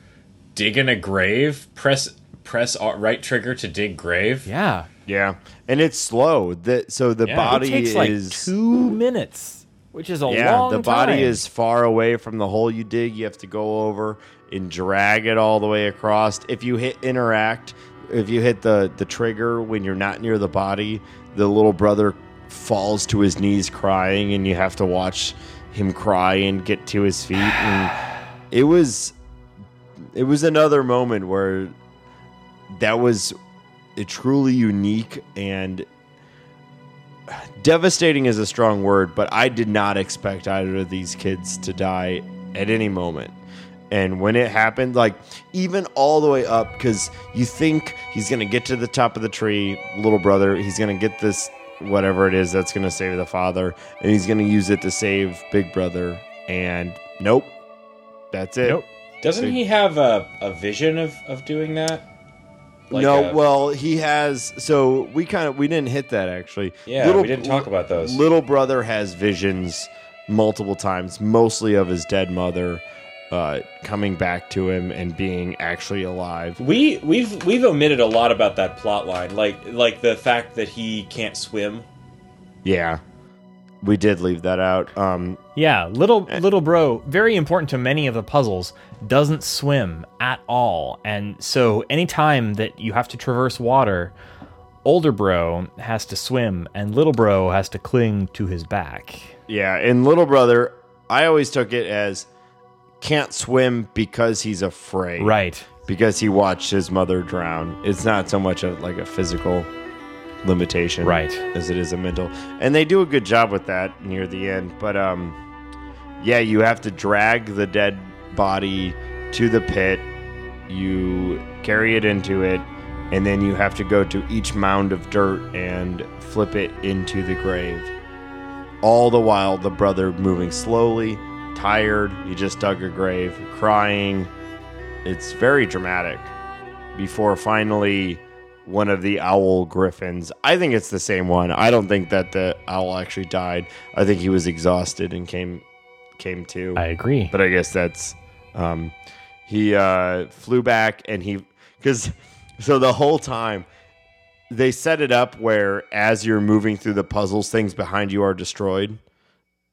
digging a grave. Press press right trigger to dig grave. Yeah. Yeah. And it's slow. The, so the Yeah. Body It takes like is two minutes, which is a Yeah, long the body time. is far away from the hole you dig. You have to go over and drag it all the way across. If you hit interact, if you hit the the trigger when you're not near the body, the little brother falls to his knees crying and you have to watch him cry and get to his feet and it was it was another moment where that was a truly unique and devastating is a strong word, but I did not expect either of these kids to die at any moment. And when it happened, like even all the way up, because you think he's gonna get to the top of the tree, little brother, he's gonna get this whatever it is that's gonna save the father, and he's gonna use it to save big brother. And nope, that's it. Nope. Doesn't he have a, a vision of, of doing that? Like no, a- well, he has. So we kind of we didn't hit that actually. Yeah, we didn't talk about those. Little brother has visions multiple times, mostly of his dead mother uh, coming back to him and being actually alive. We we've we've omitted a lot about that plot line, like like the fact that he can't swim. Yeah, we did leave that out. Um, Yeah, little Eh. little bro, very important to many of the puzzles, doesn't swim at all. And so anytime that you have to traverse water, older bro has to swim and little bro has to cling to his back. yeah, and little brother, I always took it as can't swim because he's afraid. Right. Because he watched his mother drown. It's not so much of like a physical limitation. Right. as it is a mental. And they do a good job with that near the end. But um yeah, you have to drag the dead body to the pit. You carry it into it, and then you have to go to each mound of dirt and flip it into the grave. All the while the brother moving slowly, tired, he just dug a grave, crying. It's very dramatic. Before finally one of the owl griffins. I think it's the same one. I don't think that the owl actually died. I think he was exhausted and came came to. I agree. but I guess that's um he uh flew back and he cuz so the whole time they set it up where as you're moving through the puzzles things behind you are destroyed.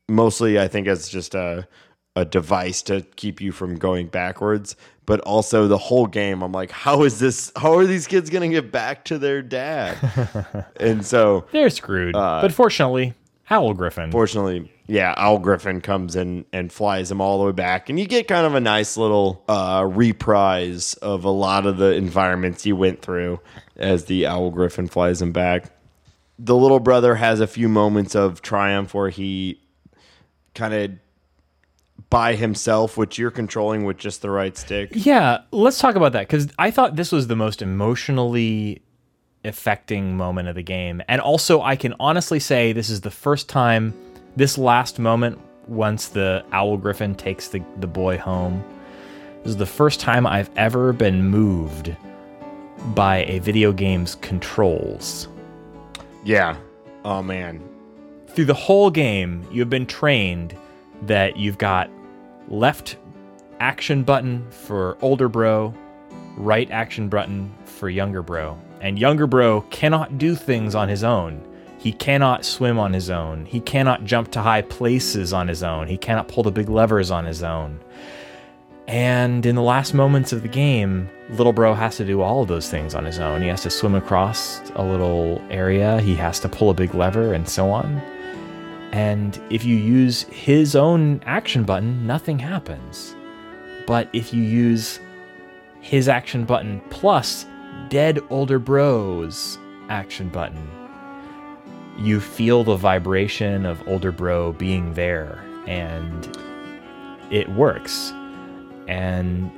Mostly I think it's just a a device to keep you from going backwards, but also the whole game I'm like how is this how are these kids going to get back to their dad? and so They're screwed. Uh, but fortunately, Owl Griffin. Fortunately, yeah, Owl Griffin comes in and flies him all the way back, and you get kind of a nice little uh, reprise of a lot of the environments you went through as the Owl Griffin flies him back. The little brother has a few moments of triumph where he kind of by himself, which you're controlling with just the right stick. Yeah, let's talk about that because I thought this was the most emotionally affecting moment of the game. And also, I can honestly say this is the first time, this last moment, once the Owl Griffin takes the, the boy home, this is the first time I've ever been moved by a video game's controls. Yeah. Oh man. Through the whole game, you've been trained that you've got left action button for older bro, right action button for younger bro. And younger bro cannot do things on his own. He cannot swim on his own. He cannot jump to high places on his own. He cannot pull the big levers on his own. And in the last moments of the game, little bro has to do all of those things on his own. He has to swim across a little area, he has to pull a big lever, and so on. And if you use his own action button, nothing happens. But if you use his action button plus dead older bro's action button, you feel the vibration of older bro being there and it works. And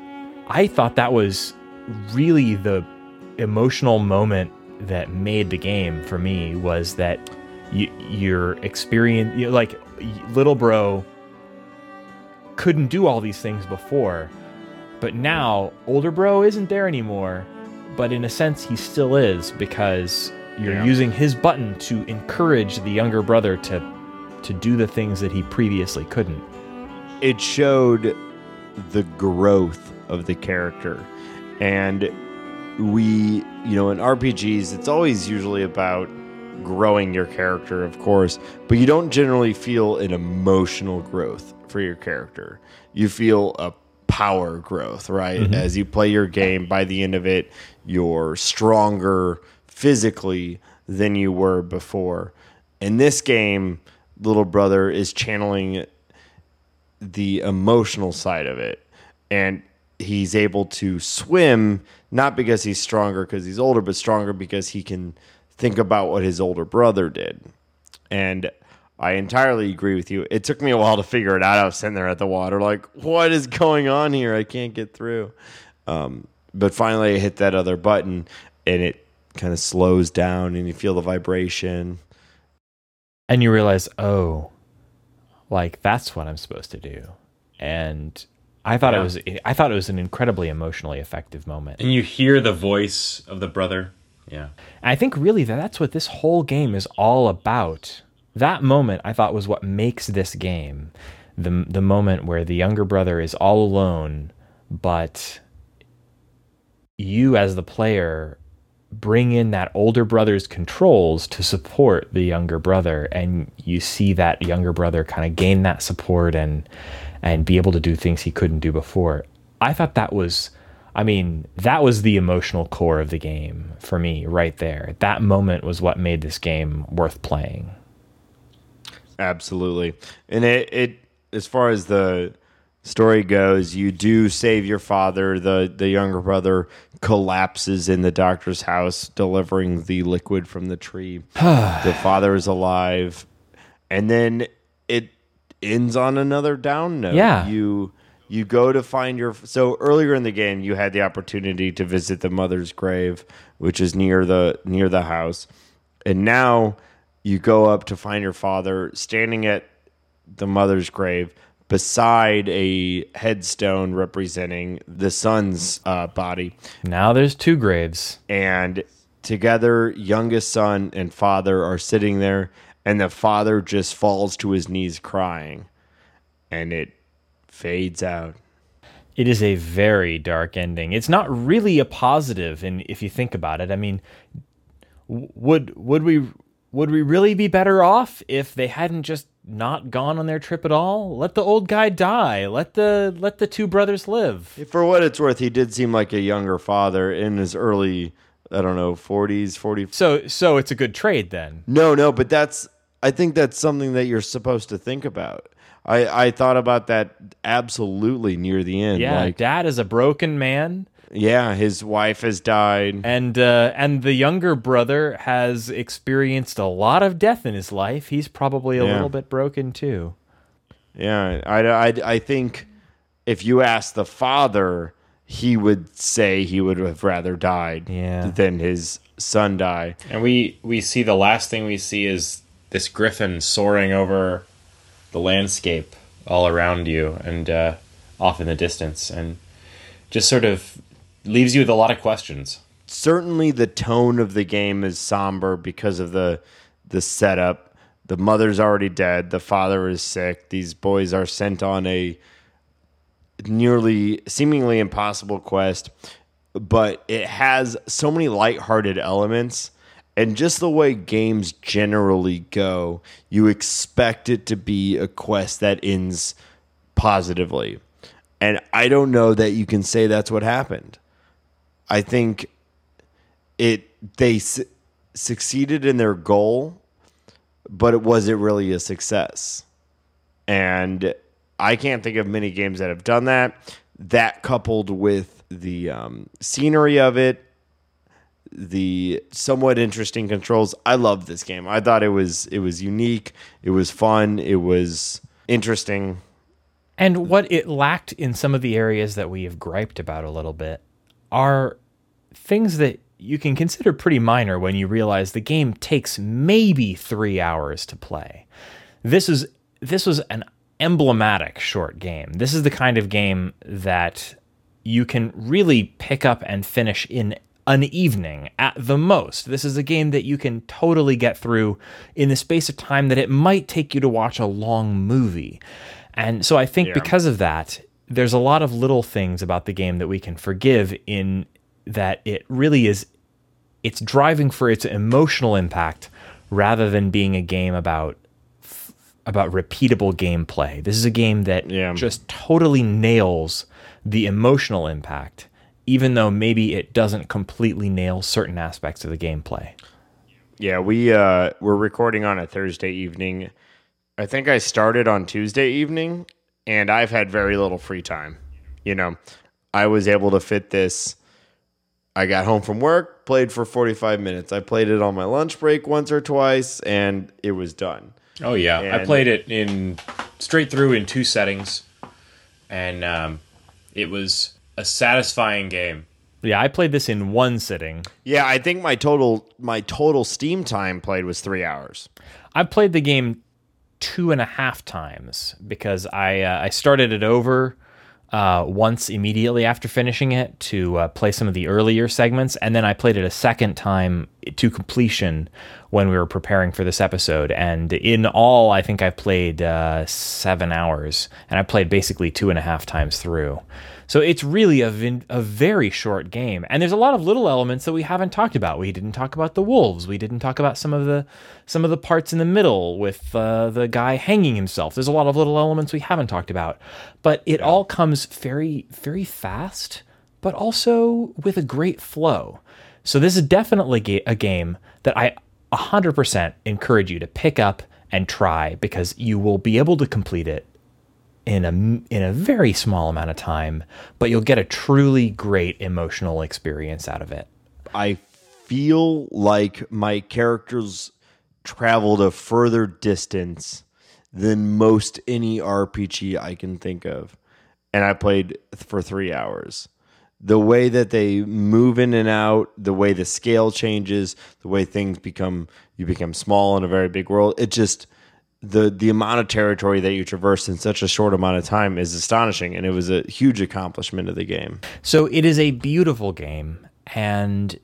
I thought that was really the emotional moment that made the game for me was that you, your experience, you know, like little bro couldn't do all these things before, but now older bro isn't there anymore. But in a sense, he still is because you're Yeah. using his button to encourage the younger brother to to do the things that he previously couldn't. it showed the growth of the character and we you know in rpgs it's always usually about growing your character of course but you don't generally feel an emotional growth for your character. You feel a power growth right? Mm-hmm. As you play your game by the end of it you're stronger physically than you were before. In this game little brother is channeling the emotional side of it and he's able to swim not because he's stronger because he's older but stronger because he can think about what his older brother did and i entirely agree with you it took me a while to figure it out i was sitting there at the water like what is going on here i can't get through um, but finally i hit that other button and it kind of slows down and you feel the vibration and you realize, oh, like that's what I'm supposed to do. And I thought Yeah. it was I thought it was an incredibly emotionally effective moment. And you hear the voice of the brother. Yeah. And I think really that that's what this whole game is all about. That moment I thought was what makes this game. The the moment where the younger brother is all alone, but you as the player bring in that older brother's controls to support the younger brother and you see that younger brother kind of gain that support and and be able to do things he couldn't do before. I thought that was I mean, that was the emotional core of the game for me right there. That moment was what made this game worth playing. Absolutely. And it, it as far as the story goes, you do save your father. The the younger brother collapses in the doctor's house delivering the liquid from the tree. the father is alive. And then it ends on another down note. Yeah. You you go to find your so earlier in the game you had the opportunity to visit the mother's grave, which is near the near the house. And now you go up to find your father standing at the mother's grave beside a headstone representing the son's uh, body. Now there's two graves. And together, youngest son and father are sitting there, and the father just falls to his knees crying. And it fades out. It is a very dark ending. It's not really a positive and if you think about it. I mean, would would we would we really be better off if they hadn't just not gone on their trip at all? Let the old guy die. Let the let the two brothers live. For what it's worth, he did seem like a younger father in his early, I don't know, 40s, 40. So so it's a good trade then. No, no, but that's, I think that's something that you're supposed to think about. I, I thought about that absolutely near the end. Yeah, Like, dad is a broken man yeah, his wife has died. and uh, and the younger brother has experienced a lot of death in his life. He's probably a Yeah. little bit broken too. Yeah, I, I, I think if you ask the father, he would say he would have rather died Yeah. than his son die. And we we see the last thing we see is this griffin soaring over the landscape all around you and uh, off in the distance, and just sort of leaves you with a lot of questions. certainly the tone of the game is somber because of the the setup. The mother's already dead. The father is sick. These boys are sent on a nearly seemingly impossible quest, but it has so many lighthearted elements and just the way games generally go, you expect it to be a quest that ends positively. And I don't know that you can say that's what happened. I think it they su- succeeded in their goal, but it wasn't really a success. And I can't think of many games that have done that. That coupled with the um, scenery of it, the somewhat interesting controls. I love this game. I thought it was it was unique. It was fun. It was interesting. And what it lacked in some of the areas that we have griped about a little bit are things that you can consider pretty minor when you realize the game takes maybe three hours to play. This is this was an emblematic short game. This is the kind of game that you can really pick up and finish in an evening at the most. This is a game that you can totally get through in the space of time that it might take you to watch a long movie. And so I think Yeah. because of that, there's a lot of little things about the game that we can forgive in that it really is it's driving for its emotional impact rather than being a game about about repeatable gameplay. This is a game that Yeah. just totally nails the emotional impact even though maybe it doesn't completely nail certain aspects of the gameplay. Yeah, we uh we're recording on a Thursday evening. I think I started on Tuesday evening and I've had very little free time. You know, I was able to fit this I got home from work, played for 45 minutes. I played it on my lunch break once or twice and it was done. Oh yeah, I played it in straight through in two settings, and um, it was a satisfying game. Yeah, I played this in one sitting. Yeah, I think my total my total Steam time played was 3 hours. I played the game two and a half times because I uh, I started it over uh, once immediately after finishing it to uh, play some of the earlier segments, and then I played it a second time to completion when we were preparing for this episode. And in all, I think I played uh, seven hours, and I played basically two and a half times through. So it's really a, vin- a very short game, and there's a lot of little elements that we haven't talked about. We didn't talk about the wolves. We didn't talk about some of the some of the parts in the middle with uh, the guy hanging himself. There's a lot of little elements we haven't talked about, but it all comes very very fast, but also with a great flow. So this is definitely ga- a game that I 100% encourage you to pick up and try because you will be able to complete it in a in a very small amount of time, but you'll get a truly great emotional experience out of it. I feel like my characters traveled a further distance than most any RPG I can think of. And I played for three hours. The way that they move in and out, the way the scale changes, the way things become, you become small in a very big world. It just, the the amount of territory that you traverse in such a short amount of time is astonishing, and it was a huge accomplishment of the game. So it is a beautiful game and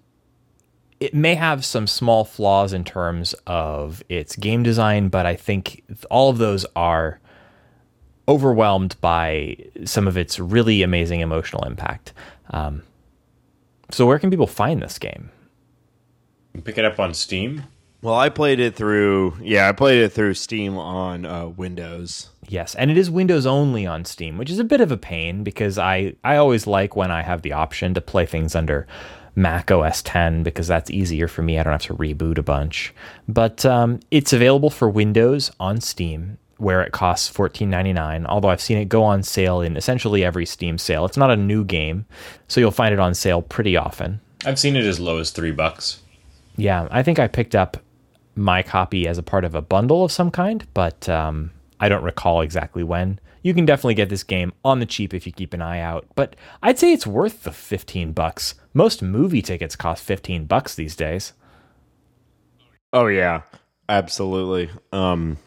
it may have some small flaws in terms of its game design, but I think all of those are overwhelmed by some of its really amazing emotional impact. Um, so where can people find this game? You pick it up on Steam. Well, I played it through, yeah, I played it through Steam on uh, Windows. Yes, and it is Windows only on Steam, which is a bit of a pain because I I always like when I have the option to play things under Mac OS 10 because that's easier for me. I don't have to reboot a bunch. But um, it's available for Windows on Steam, where it costs $14.99. Although I've seen it go on sale in essentially every Steam sale. It's not a new game, so you'll find it on sale pretty often. I've seen it as low as three bucks. Yeah, I think I picked up my copy as a part of a bundle of some kind, but um, I don't recall exactly when. You can definitely get this game on the cheap if you keep an eye out, but I'd say it's worth the 15 bucks. Most movie tickets cost 15 bucks these days. Oh yeah, absolutely. Um,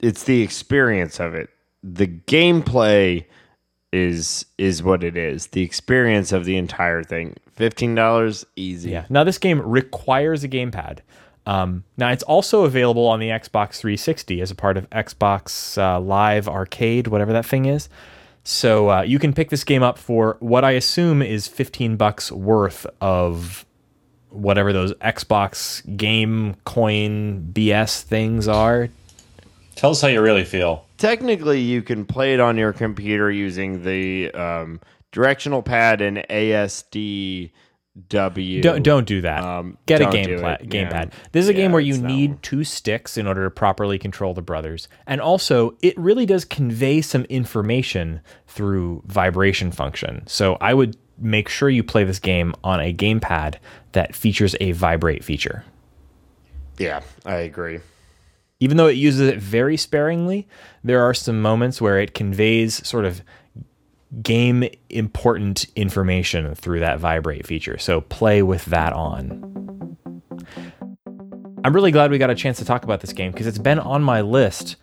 it's the experience of it. The gameplay is is what it is. The experience of the entire thing. Fifteen dollars, easy. Yeah. Now this game requires a gamepad. Um, now it's also available on the Xbox 360 as a part of Xbox uh, Live Arcade, whatever that thing is. So uh, you can pick this game up for what I assume is 15 bucks worth of whatever those Xbox game coin BS things are. Tell us how you really feel. Technically, you can play it on your computer using the um, directional pad and ASDW. Don't don't do that. Um, Get a game pla- gamepad. Yeah. This is a game where you need one. two sticks in order to properly control the brothers, and also it really does convey some information through vibration function. So I would make sure you play this game on a gamepad that features a vibrate feature. Yeah, I agree. Even though it uses it very sparingly, there are some moments where it conveys sort of game important information through that vibrate feature. So play with that on. I'm really glad we got a chance to talk about this game because it's been on my list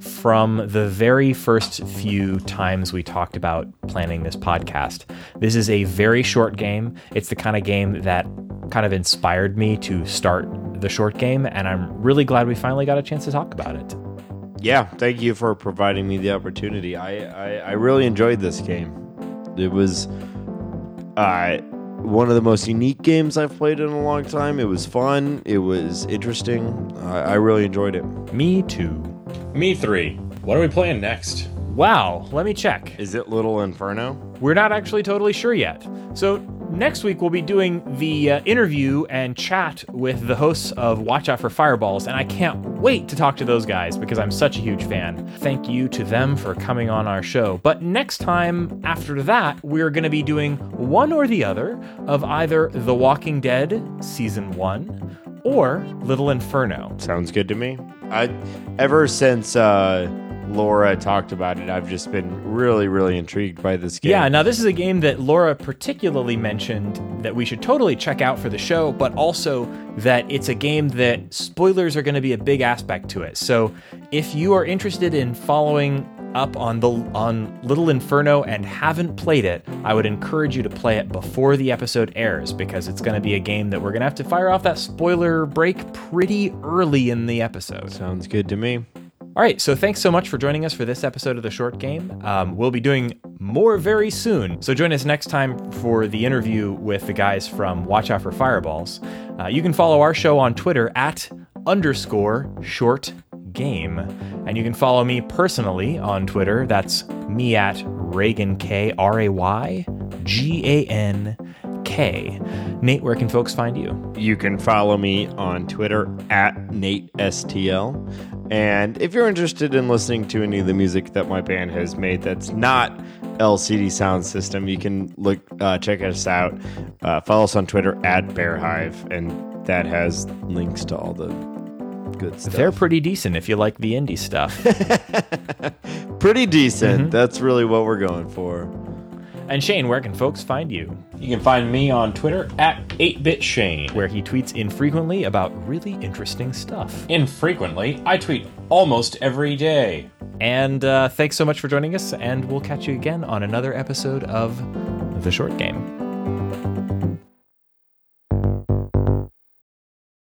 from the very first few times we talked about planning this podcast. This is a very short game. It's the kind of game that kind of inspired me to start the short game, and I'm really glad we finally got a chance to talk about it. Yeah, thank you for providing me the opportunity. I, I, I really enjoyed this game. It was uh, one of the most unique games I've played in a long time. It was fun. It was interesting. I, I really enjoyed it. Me too. Me three. What are we playing next? Wow, let me check. Is it Little Inferno? We're not actually totally sure yet. So, next week we'll be doing the uh, interview and chat with the hosts of Watch Out for Fireballs, and I can't wait to talk to those guys because I'm such a huge fan. Thank you to them for coming on our show. But next time after that, we're going to be doing one or the other of either The Walking Dead Season 1 or Little Inferno. Sounds good to me. I ever since uh, Laura talked about it, I've just been really, really intrigued by this game. Yeah, now this is a game that Laura particularly mentioned that we should totally check out for the show, but also that it's a game that spoilers are going to be a big aspect to it. So if you are interested in following up on the on Little Inferno and haven't played it, I would encourage you to play it before the episode airs because it's going to be a game that we're going to have to fire off that spoiler break pretty early in the episode. Sounds good to me. All right, so thanks so much for joining us for this episode of The Short Game. Um, we'll be doing more very soon, so join us next time for the interview with the guys from Watch Out for Fireballs. Uh, you can follow our show on Twitter at underscore short game. And you can follow me personally on Twitter. That's me at Raygan K, R A Y G A N K. Nate, where can folks find you? You can follow me on Twitter at NateSTL. And if you're interested in listening to any of the music that my band has made that's not LCD Soundsystem, you can look uh, check us out. Uh, follow us on Twitter at Bearhive, and that has links to all the good stuff. They're pretty decent if you like the indie stuff. pretty decent. That's really what we're going for. And Shane, where can folks find you? You can find me on Twitter at 8bitshane. Where he tweets infrequently about really interesting stuff. Infrequently, I tweet almost every day. And uh, thanks so much for joining us, and we'll catch you again on another episode of The Short Game.